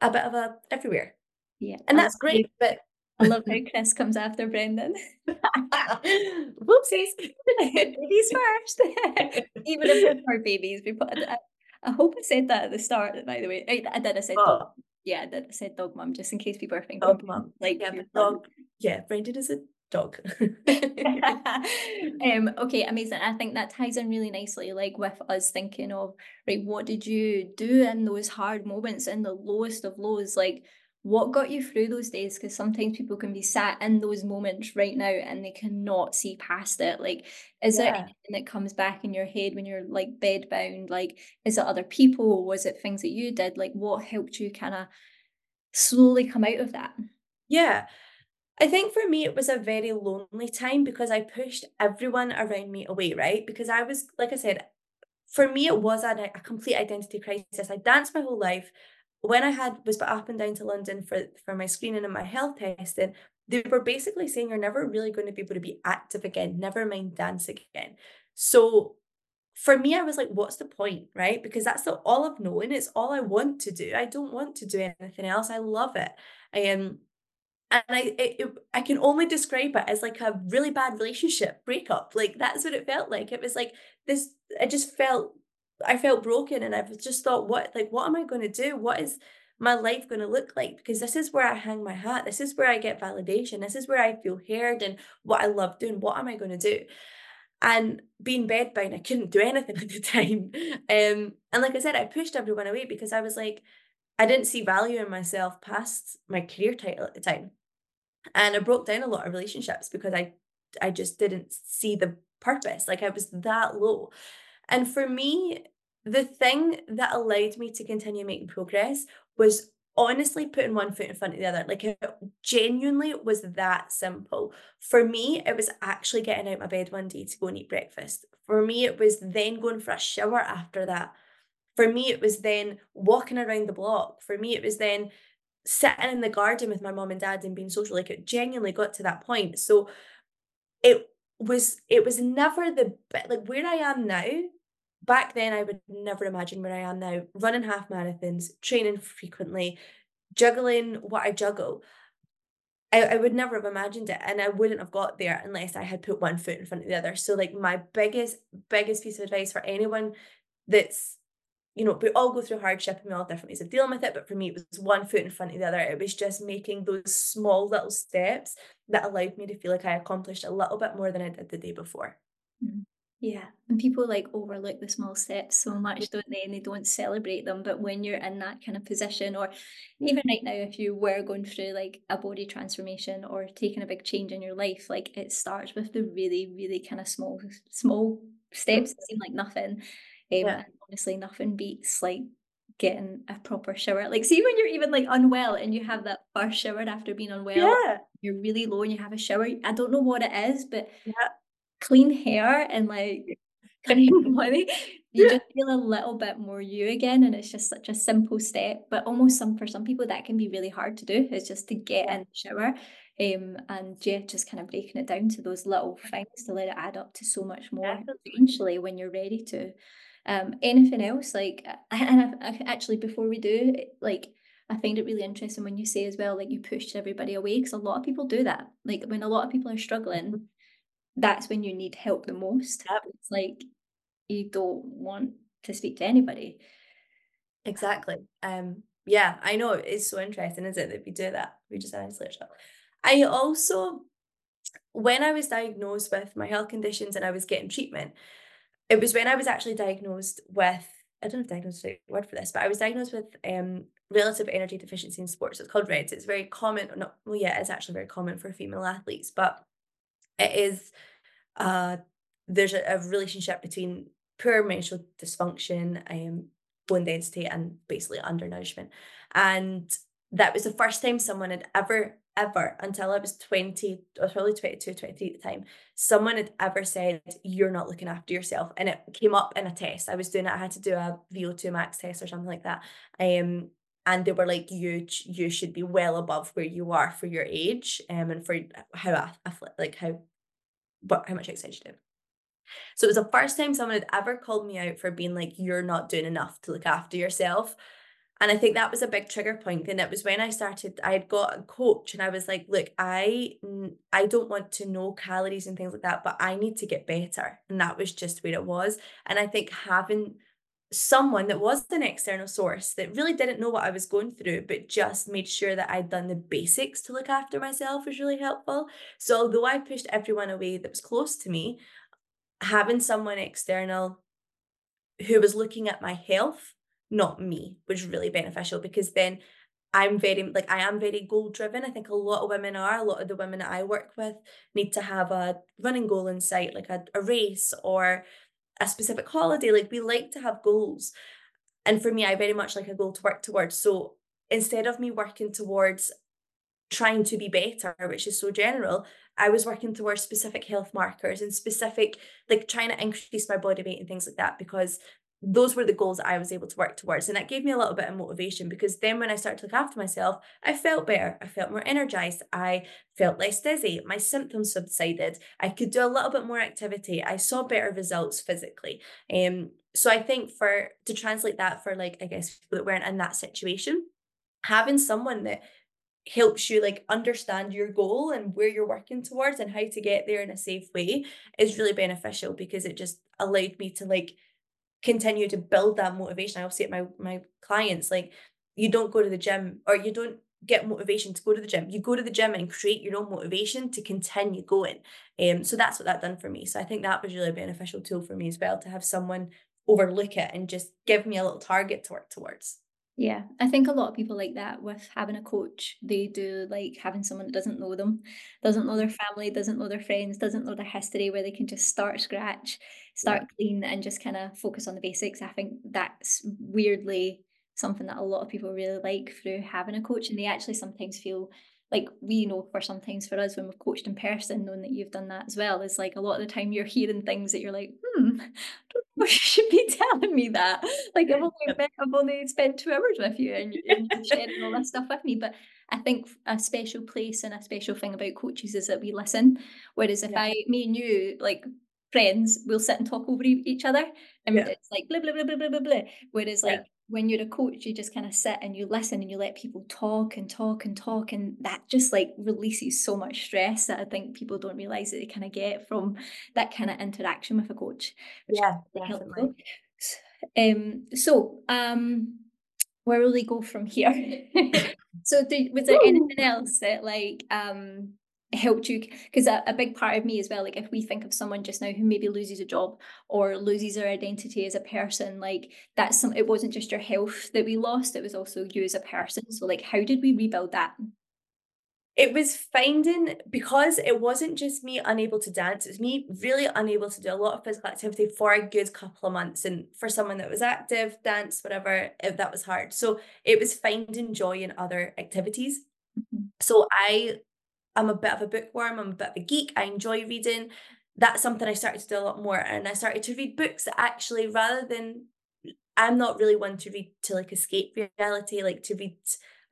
[SPEAKER 2] a bit of a everywhere.
[SPEAKER 1] Yeah,
[SPEAKER 2] And that's great, but
[SPEAKER 1] I love how Chris comes after Brendan.
[SPEAKER 2] whoopsies.
[SPEAKER 1] Babies first. Even if we're babies, we put I I hope I said that at the start, by the way. I I did, I said dog
[SPEAKER 2] Oh,
[SPEAKER 1] yeah, I did, I said dog mum, just in case people are thinking,
[SPEAKER 2] dog mom.
[SPEAKER 1] like,
[SPEAKER 2] Yeah, dog, yeah, Brendan is a dog.
[SPEAKER 1] Um, okay, amazing. I think that ties in really nicely, like with us thinking of, right, what did you do in those hard moments, in the lowest of lows? Like, what got you through those days? Because sometimes people can be sat in those moments right now and they cannot see past it. Like, is there anything that comes back in your head when you're like bed bound? Like, is it other people? Was it things that you did? Like, what helped you kind of slowly come out of that?
[SPEAKER 2] Yeah. I think for me, it was a very lonely time because I pushed everyone around me away, right? Because I was, like I said, for me, it was a, a complete identity crisis. I danced my whole life. When I had was up and down to London for for my screening and my health testing, they were basically saying you're never really going to be able to be active again, never mind dance again. So for me, I was like, what's the point, right? Because that's the all I've known. It's all I want to do. I don't want to do anything else. I love it. I am and I it I can only describe it as, like, a really bad relationship breakup, like, that's what it felt like, it was like this I just felt I felt broken, and I've just thought, "What like, what am I gonna do? What is my life gonna look like?" Because this is where I hang my hat, this is where I get validation, this is where I feel heard and what I love doing, what am I gonna do? And being bedbound, I couldn't do anything at the time, um, and like I said, I pushed everyone away because I was like I didn't see value in myself past my career title at the time. And I broke down a lot of relationships because I I just didn't see the purpose, like, I was that low. And for me, the thing that allowed me to continue making progress was honestly putting one foot in front of the other, like, it genuinely was that simple. For me, it was actually getting out my bed one day to go and eat breakfast. For me, it was then going for a shower after that. For me, it was then walking around the block. For me, it was then sitting in the garden with my mom and dad and being social, like, it genuinely got to that point. So, it was it was never the like, where I am now, back then, I would never imagine where I am now, running half marathons, training frequently, juggling what I juggle. I I would never have imagined it, and I wouldn't have got there unless I had put one foot in front of the other. So, like, my biggest, biggest piece of advice for anyone that's you know, we all go through hardship and we all have different ways of dealing with it. But for me, it was one foot in front of the other. It was just making those small little steps that allowed me to feel like I accomplished a little bit more than I did the day before.
[SPEAKER 1] Mhm. Yeah, and people, like, overlook the small steps so much, don't they? And they don't celebrate them, but when you're in that kind of position or
[SPEAKER 2] Mm.
[SPEAKER 1] even right now, if you were going through, like, a body transformation or taking a big change in your life, like, it starts with the really, really kinda small small
[SPEAKER 2] Mhm.
[SPEAKER 1] steps that seem like nothing, um,
[SPEAKER 2] Yeah.
[SPEAKER 1] honestly, nothing beats, like, getting a proper shower. Like, see when you're even, like, unwell and you have that first shower after being unwell,
[SPEAKER 2] Yeah.
[SPEAKER 1] you're really low and you have a shower, I don't know what it is, but
[SPEAKER 2] Yeah.
[SPEAKER 1] Clean hair and, like, clean body, you just feel a little bit more you again, and it's just such a simple step, but almost some for some people that can be really hard to do, is just to get in the shower, um, and yeah, just kind of breaking it down to those little things to let it add up to so much more eventually when you're ready to. Um, anything else? Like, and I I actually before we do, like, I find it really interesting when you say as well, like, you pushed everybody away because a lot of people do that. Like, when a lot of people are struggling
[SPEAKER 2] Mhm.
[SPEAKER 1] That's when you need help the most.
[SPEAKER 2] Yep.
[SPEAKER 1] It's like you don't want to speak to anybody.
[SPEAKER 2] Exactly. Um, yeah, I know. It's so interesting, is it, that we do that? We just isolate ourselves. I also, when I was diagnosed with my health conditions and I was getting treatment, It was when I was actually diagnosed with I don't know if diagnosed is the right word for this, but I was diagnosed with um, relative energy deficiency in sports. It's called RED-S. It's very common. Not well, yeah, it's actually very common for female athletes, but it is uh, there's a, a relationship between poor menstrual dysfunction, um, bone density and basically undernourishment. And that was the first time someone had ever, ever, until I was 20, or probably 22, 23 at the time, someone had ever said, You're not looking after yourself. And it came up in a test. I was doing it, I had to do a VO2 max test or something like that. Um, and they were like, you you should be well above where you are for your age, um, and for how like how, but how much exercise you do. So it was the first time someone had ever called me out for being like, you're not doing enough to look after yourself. And I think that was a big trigger. And it was when I started, I had got a coach and I was like, look, I I don't want to know calories and things like that, but I need to get better. And that was just where it was. And I think having someone that was an external source that really didn't know what I was going through, but just made sure that I'd done the basics to look after myself was really helpful. So although I pushed everyone away that was close to me, having someone external who was looking at my health, not me, was really beneficial because then I'm very like I am very goal driven. I think a lot of women are. A lot of the women I work with need to have a running goal in sight, like a, a race or a specific holiday. Like we like to have goals. And for me, I very much like a goal to work towards. So instead of me working towards trying to be better, which is so general, I was working towards specific health markers and specific, like trying to increase my body weight and things like that because those were the goals I was able to work towards. And that gave me a little bit of motivation because then when I started to look after myself, I felt better. I felt more energized. I felt less dizzy. My symptoms subsided. I could do a little bit more activity. I saw better results physically. Um, so I think for to translate that for like, I guess people that weren't in that situation, having someone that helps you like understand your goal and where you're working towards and how to get there in a safe way is really beneficial because it just allowed me to like continue to build that motivation. I always say to my my clients, like, you don't go to the gym or you don't get motivation to go to the gym. You go to the gym and create your own motivation to continue going. Um, so that's what that done for me. So I think that was really a beneficial tool for me as well to have someone overlook it and just give me a little target to work towards.
[SPEAKER 1] Yeah, I think a lot of people like that with having a coach. They do like having someone that doesn't know them, doesn't know their mm-hmm. family, doesn't know their friends, doesn't know their history, where they can just start scratch, start
[SPEAKER 2] Yeah.
[SPEAKER 1] clean, and just kind of focus on the basics. I think that's weirdly something that a lot of people really like through having a coach, and they actually sometimes feel like we know for sometimes for us when we've coached in person, knowing that you've done that as well, is like a lot of the time you're hearing things that you're like, hmm, I don't know if you should be telling me that. Like I've only been, I've only spent two hours with you and, you- and you're sharing all this stuff with me. But I think a special place and a special thing about coaches is that we listen. Whereas if
[SPEAKER 2] Yeah.
[SPEAKER 1] I, me and you, like friends, we'll sit and talk over each other and
[SPEAKER 2] Yeah.
[SPEAKER 1] it's like blah blah blah blah blah blah blah. Whereas
[SPEAKER 2] Yeah.
[SPEAKER 1] When you're a coach, you just kind of sit and you listen and you let people talk and talk and talk, and that just like releases so much stress that I think people don't realize that they kind of get from that kind of interaction with a coach, which
[SPEAKER 2] Yeah, definitely.
[SPEAKER 1] Um, so um, where will we go from here? so, did, was there
[SPEAKER 2] Woo!
[SPEAKER 1] anything else that like um helped you? Because a, a big part of me as well, like if we think of someone just now who maybe loses a job or loses their identity as a person, like that's some. It wasn't just your health that we lost; it was also you as a person. So, like, how did we rebuild that?
[SPEAKER 2] It was finding because it wasn't just me unable to dance, it was me really unable to do a lot of physical activity for a good couple of months. And for someone that was active, dance, whatever, it, that was hard. So it was finding joy in other activities.
[SPEAKER 1] Mhm.
[SPEAKER 2] So I am a bit of a bookworm, I'm a bit of a geek, I enjoy reading. That's something I started to do a lot more. And I started to read books that actually, rather than I'm not really one to read to like escape reality, like to read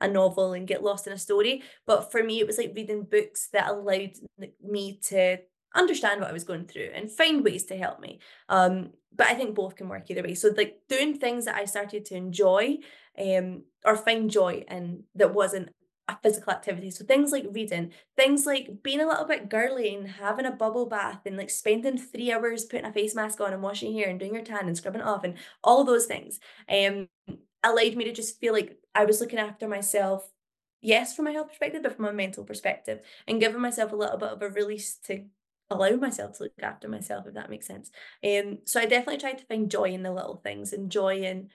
[SPEAKER 2] a novel and get lost in a story. But for me, it was like reading books that allowed me to understand what I was going through and find ways to help me. Um, but I think both can work either way. So like doing things that I started to enjoy, um, or find joy in that wasn't a physical activity. So things like reading, things like being a little bit girly and having a bubble bath and like spending three hours putting a face mask on and washing your hair and doing your tan and scrubbing it off and all those things. Um, allowed me to just feel like I was looking after myself, yes, from a health perspective, but from a mental perspective, and giving myself a little bit of a release to allow myself to look after myself, if that makes sense. Um, so I definitely tried to find joy in the little things and joy in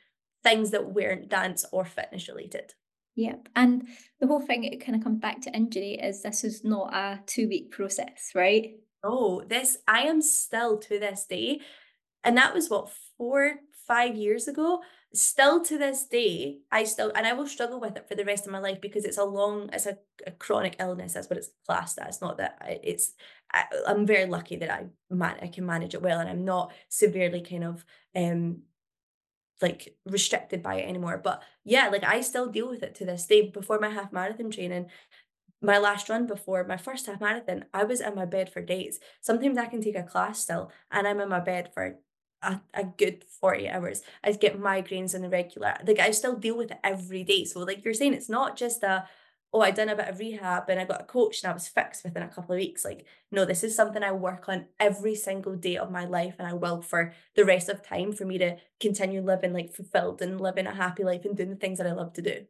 [SPEAKER 2] things that weren't dance or fitness related.
[SPEAKER 1] Yep. And the whole thing, it kind of comes back to injury, is this is not a two week process, right?
[SPEAKER 2] Oh, this I am still to this day, and that was what four, five years ago. still to this day, I still and I will struggle with it for the rest of my life because it's a long, it's a, a chronic illness. That's what it's classed as. Not that I, it's. I, I'm very lucky that I man I can manage it well, and I'm not severely kind of um like restricted by it anymore. But yeah, like I still deal with it to this day. Before my half marathon training, my last run before my first half marathon, I was in my bed for days. Sometimes I can take a class still, and I'm in my bed for a, a good 40 hours. I get migraines on the regular. Like I still deal with it every day. So like you're saying, it's not just a, oh, I done a bit of rehab and I got a coach and I was fixed within a couple of weeks. Like, no, this is something I work on every single day of my life and I will for the rest of time for me to continue living like fulfilled and living a happy life and doing the things that I love to do.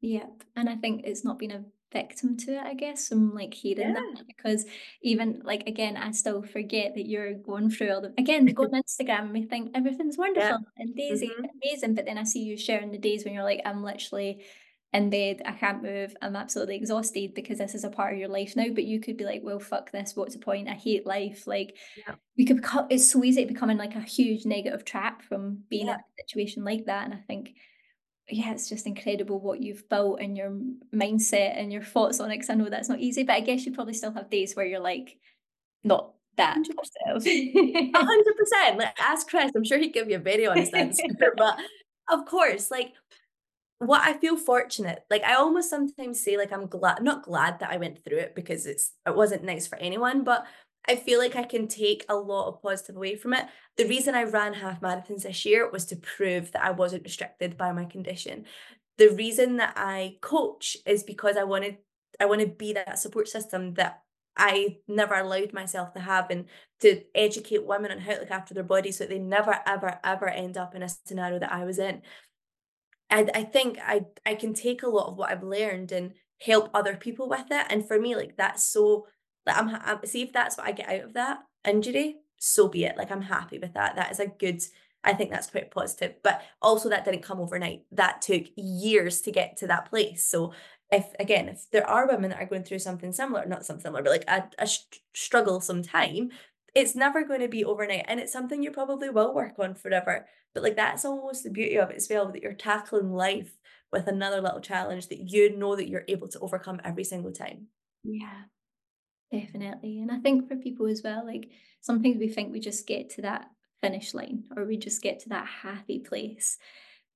[SPEAKER 1] Yep. And I think it's not been a victim to it, I guess, from like hearing
[SPEAKER 2] Yeah.
[SPEAKER 1] that because even like again, I still forget that you're going through all the again, go on Instagram and we think everything's
[SPEAKER 2] Yeah.
[SPEAKER 1] wonderful and Daisy
[SPEAKER 2] hmm
[SPEAKER 1] amazing, but then I see you sharing the days when you're like, I'm literally in bed, I can't move, I'm absolutely exhausted because this is a part of your life now. But you could be like, well, fuck this, what's the point? I hate life. Like
[SPEAKER 2] Yeah.
[SPEAKER 1] we could become it's so easy to become in like a huge negative trap from being in a situation like that. And I think yeah, it's just incredible what you've built and your mindset and your thoughts on it. Cause I know that's not easy, but I guess you probably still have days where you're like not that
[SPEAKER 2] 100%. 100%. Like ask Chris. I'm sure he'd give you a very honest answer. But of course, like What I feel fortunate, like I almost sometimes say like I'm glad not glad that I went through it because it's it wasn't nice for anyone, but I feel like I can take a lot of positive away from it. The reason I ran half marathons this year was to prove that I wasn't restricted by my condition. The reason that I coach is because I wanted I want to be that support system that I never allowed myself to have and to educate women on how to look after their bodies so that they never ever ever end up in a scenario that I was in. And I think I I can take a lot of what I've learned and help other people with it. And for me, like that's so like I'm, I'm see if that's what I get out of that injury, so be it. Like I'm happy with that. That is a good. I think that's quite positive. But also that didn't come overnight. That took years to get to that place. So if again, if there are women that are going through something similar, not something similar, but like a, a str- struggle sometime, it's never going to be overnight, and it's something you probably will work on forever but like that's almost the beauty of it as well, that you're tackling life with another little challenge that you know that you're able to overcome every single time.
[SPEAKER 1] yeah, definitely. And I think for people as well, like sometimes we think we just get to that finish line or we just get to that happy place.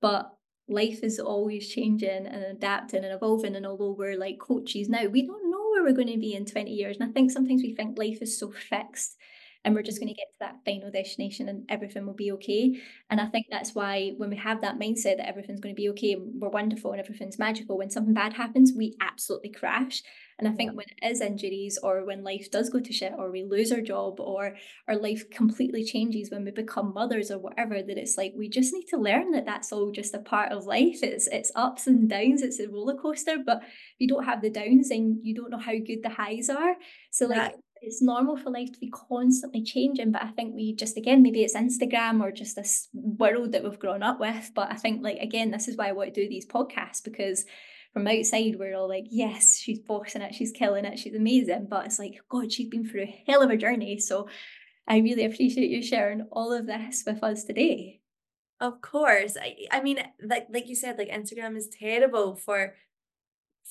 [SPEAKER 1] But life is always changing and adapting and evolving. And although we're like coaches now, we don't know where we're going to be in 20 years. And I think sometimes we think life is so fixed and we're just going to mm-hmm. get to that final destination and everything will be okay. And I think that's why when we have that mindset that everything's going to be okay and we're wonderful and everything's magical, when something bad happens, we absolutely crash. And I
[SPEAKER 2] Yeah.
[SPEAKER 1] think when it is injuries or when life does go to shit or we lose our job or our life completely changes when we become mothers or whatever that it's like we just need to learn that that's all just a part of life it's it's ups and downs it's a roller coaster but if you don't have the downs then you don't know how good the highs are so like
[SPEAKER 2] That
[SPEAKER 1] it's normal for life to be constantly changing but i think we just again maybe it's instagram or just this world that we've grown up with but i think like again this is why i want to do these podcasts because from outside we're all like yes she's bossing it she's killing it she's amazing but it's like god she's been through a hell of a journey so I really appreciate you sharing all of this with us today.
[SPEAKER 2] of course. I I mean, like like you said, like Instagram is terrible for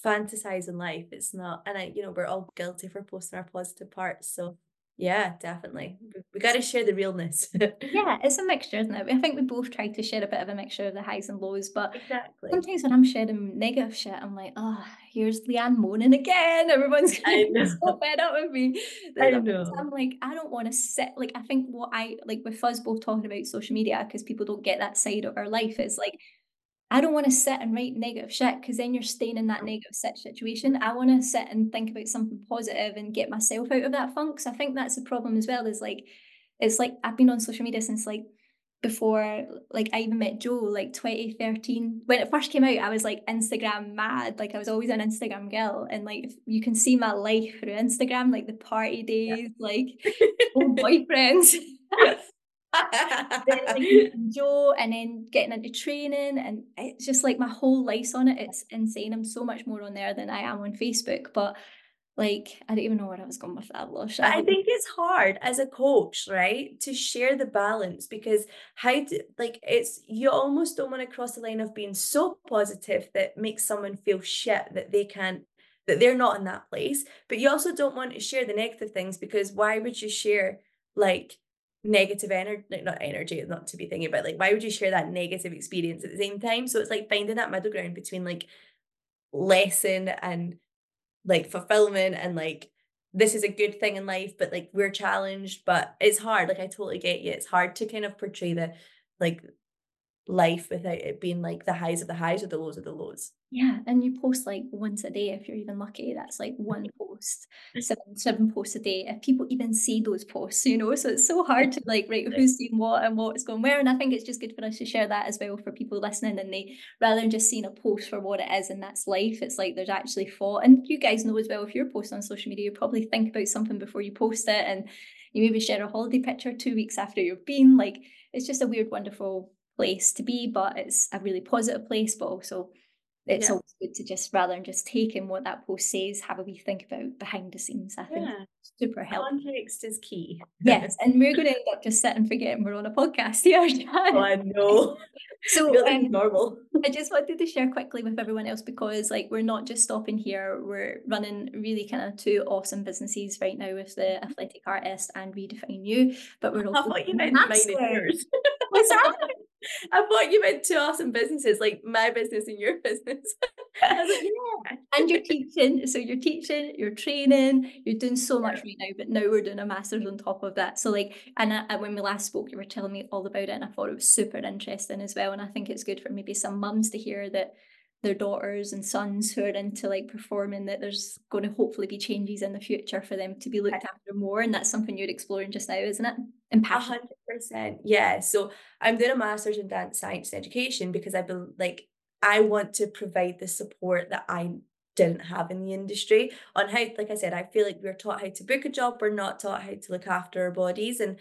[SPEAKER 2] fantasizing life. It's not and I you know, we're all guilty for posting our positive parts. So yeah, definitely. We, we gotta share the realness.
[SPEAKER 1] Yeah, it's a mixture, isn't it? I think we both try to share a bit of a mixture of the highs and lows, but
[SPEAKER 2] exactly.
[SPEAKER 1] sometimes when I'm sharing negative shit, I'm like, oh, here's Leanne moaning again. Everyone's be
[SPEAKER 2] know.
[SPEAKER 1] so fed up with me.
[SPEAKER 2] I know.
[SPEAKER 1] I'm like, I don't want to sit like I think what I like with us both talking about social media because people don't get that side of our life is like I don't wanna sit and write negative shit because then you're staying in that negative sit situation. I wanna sit and think about something positive and get myself out of that funk. So I think that's the problem as well, is like it's like I've been on social media since like before like I even met Joe, like 2013. When it first came out, I was like Instagram mad. Like I was always an Instagram girl. And like you can see my life through Instagram, like the party
[SPEAKER 2] Yeah.
[SPEAKER 1] days, like old boyfriends. Joe and then getting into training, and it's just like my whole life's on it. It's insane. I'm so much more on there than I am on Facebook. But Like, I don't even know where I was going with that, Lush. I
[SPEAKER 2] I think it's hard as a coach, right, to share the balance because how do like, it's you almost don't wanna cross the line of being so positive that makes someone feel shit that they can't that they're not in that place, but you also don't want to share the negative things because why would you share, like, negative energy, like, not energy, not to be thinking about, like, why would you share that negative experience at the same time? So it's like finding that middle ground between, like, lesson and like fulfillment and like this is a good thing in life, but like we're challenged, but it's hard. Like I totally get you. It's hard to kind of portray the like life without it being like the highs of the highs or the lows of the lows.
[SPEAKER 1] Yeah, and you post like once a day if you're even lucky. That's like one mm-hmm. post, seven seven posts a day. If people even see those posts, you know, so it's so hard to like right who's seen what and what's going where. And I think it's just good for us to share that as well for people listening. And they rather than just seeing a post for what it is and that's life, it's like there's actually thought. And you guys know as well if you're posting on social media, you probably think about something before you post it, and you maybe share a holiday picture two weeks after you've been. Like it's just a weird, wonderful place to be, but it's a really positive place, but also it's
[SPEAKER 2] Yeah.
[SPEAKER 1] always good to just rather than just taking what that post says, have a wee think about behind the scenes. I think
[SPEAKER 2] Yeah.
[SPEAKER 1] super helpful.
[SPEAKER 2] Context is key.
[SPEAKER 1] Yes, and we're gonna end up just sitting forgetting we're on a podcast here,
[SPEAKER 2] Oh, I know.
[SPEAKER 1] So, um,
[SPEAKER 2] normal.
[SPEAKER 1] I just wanted to share quickly with everyone else because, like, we're not just stopping here. We're running really kind of two awesome businesses right now with the Athletic Artist and Redefine You, but we're
[SPEAKER 2] I
[SPEAKER 1] also
[SPEAKER 2] thought you meant mine and yours.
[SPEAKER 1] What's that?
[SPEAKER 2] I thought you meant two awesome businesses, like my business and your business. I was like, yeah.
[SPEAKER 1] And you're teaching, so you're teaching, you're training, you're doing so much right now, but now we're doing a master's on top of that. So like, and, I, and when we last spoke, you were telling me all about it, and I thought it was super interesting as well. And I think it's good for maybe some mums to hear that their daughters and sons who are into like performing, that there's going to hopefully be changes in the future for them to be looked after more. And that's something you're exploring just now, isn't it? And
[SPEAKER 2] A
[SPEAKER 1] passion.
[SPEAKER 2] hundred percent. Yeah. So I'm doing a master's in dance science and education because I bel like I want to provide the support that I didn't have in the industry on how, like I said, I feel like we're taught how to book a job, we're not taught how to look after our bodies. And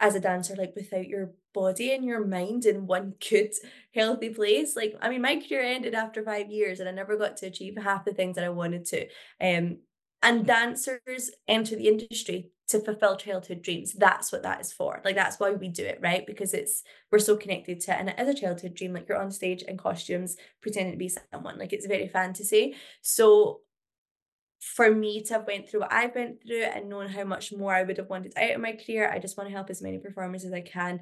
[SPEAKER 2] as a dancer, like without your body and your mind in one good, healthy place, like I mean, my career ended after five years and I never got to achieve half the things that I wanted to. Um, and dancers enter the industry to fulfill childhood dreams. That's what that is for. Like that's why we do it, right? Because it's we're so connected to it. And it is a childhood dream. Like you're on stage in costumes pretending to be someone. Like it's very fantasy. So for me to have went through what I've went through and known how much more I would have wanted out of my career, I just want to help as many performers as I can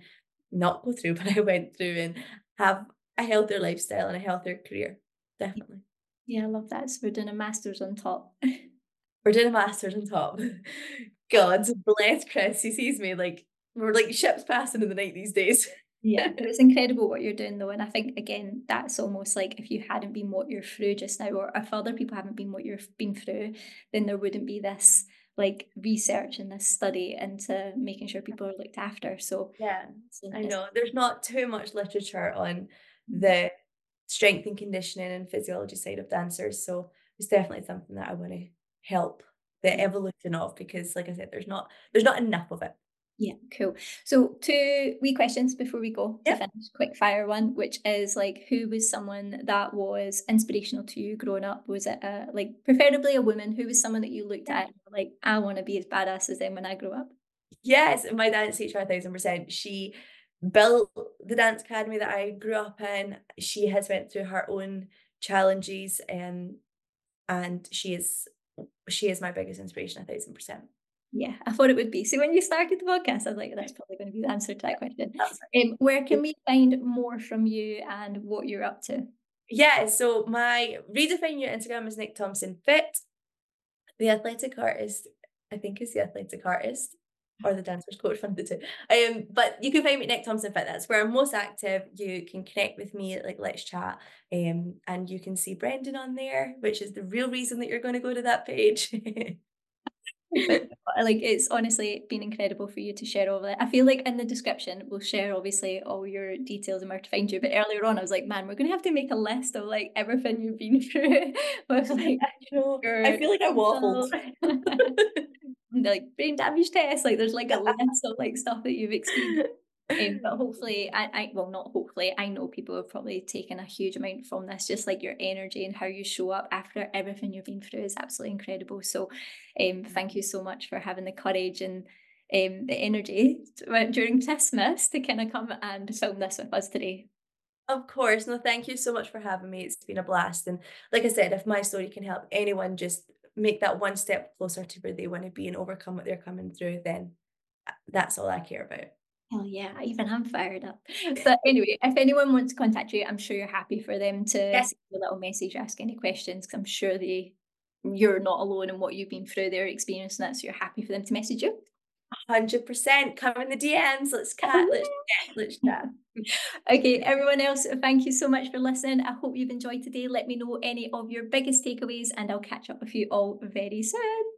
[SPEAKER 2] not go through what I went through and have a healthier lifestyle and a healthier career. Definitely.
[SPEAKER 1] Yeah, I love that. So we're doing a master's on top.
[SPEAKER 2] We're doing a master's on top. God bless Chris. He sees me like we're like ships passing in the night these days.
[SPEAKER 1] Yeah, but it's incredible what you're doing though. And I think again, that's almost like if you hadn't been what you're through just now, or if other people haven't been what you've been through, then there wouldn't be this like research and this study into making sure people are looked after. So
[SPEAKER 2] Yeah, I know. There's not too much literature on mm-hmm. the strength and conditioning and physiology side of dancers. So it's definitely something that I want to help the mm-hmm. evolution of because like I said, there's not there's not enough of it.
[SPEAKER 1] Yeah, cool. So two wee questions before we go to finish. Quick fire one, which is like who was someone that was inspirational to you growing up? Was it a like preferably a woman? Who was someone that you looked at and were like, I want to be as badass as them when I grow up?
[SPEAKER 2] Yes, my dance teacher, a thousand percent. She built the dance academy that I grew up in. She has went through her own challenges, and and she is she is my biggest inspiration, a thousand percent.
[SPEAKER 1] Yeah, I thought it would be. So when you started the podcast, I was like, that's probably going to be the answer to that question. Um, where can we find more from you and what you're up to?
[SPEAKER 2] Yeah, so my redefine your Instagram is Nic Thomson Fit. The athletic artist, I think is the athletic artist or the dancer's coach, one of the two. Um, but you can find me at Nic Thomson Fit. That's where I'm most active. You can connect with me, like let's chat. Um, and you can see Brendan on there, which is the real reason that you're going to go to that page.
[SPEAKER 1] But, uh, like it's honestly been incredible for you to share all of that. I feel like in the description we'll share obviously all your details and where to find you. But earlier on I was like, man, we're gonna have to make a list of like everything you've been through with like
[SPEAKER 2] I know.
[SPEAKER 1] your
[SPEAKER 2] I feel like I waffled.
[SPEAKER 1] like brain damage test. Like there's like a list of like stuff that you've experienced. Um, but hopefully, I, I well, not hopefully, I know people have probably taken a huge amount from this. Just like your energy and how you show up after everything you've been through is absolutely incredible. So, um, thank you so much for having the courage and um, the energy to- during Christmas to kind of come and film this with us today.
[SPEAKER 2] Of course. No, thank you so much for having me. It's been a blast. And like I said, if my story can help anyone just make that one step closer to where they want to be and overcome what they're coming through, then uh, that's all I care about.
[SPEAKER 1] Hell yeah, even I'm fired up. But anyway, if anyone wants to contact you, I'm sure you're happy for them to
[SPEAKER 2] Yes,
[SPEAKER 1] send a little message, ask any questions, because I'm sure they you're not alone in what you've been through. They're experiencing that, so you're happy for them to message you.
[SPEAKER 2] 100%. Come in the DMs. Let's cat. Let's chat. Let's chat.
[SPEAKER 1] Okay, everyone else, thank you so much for listening. I hope you've enjoyed today. Let me know any of your biggest takeaways, and I'll catch up with you all very soon.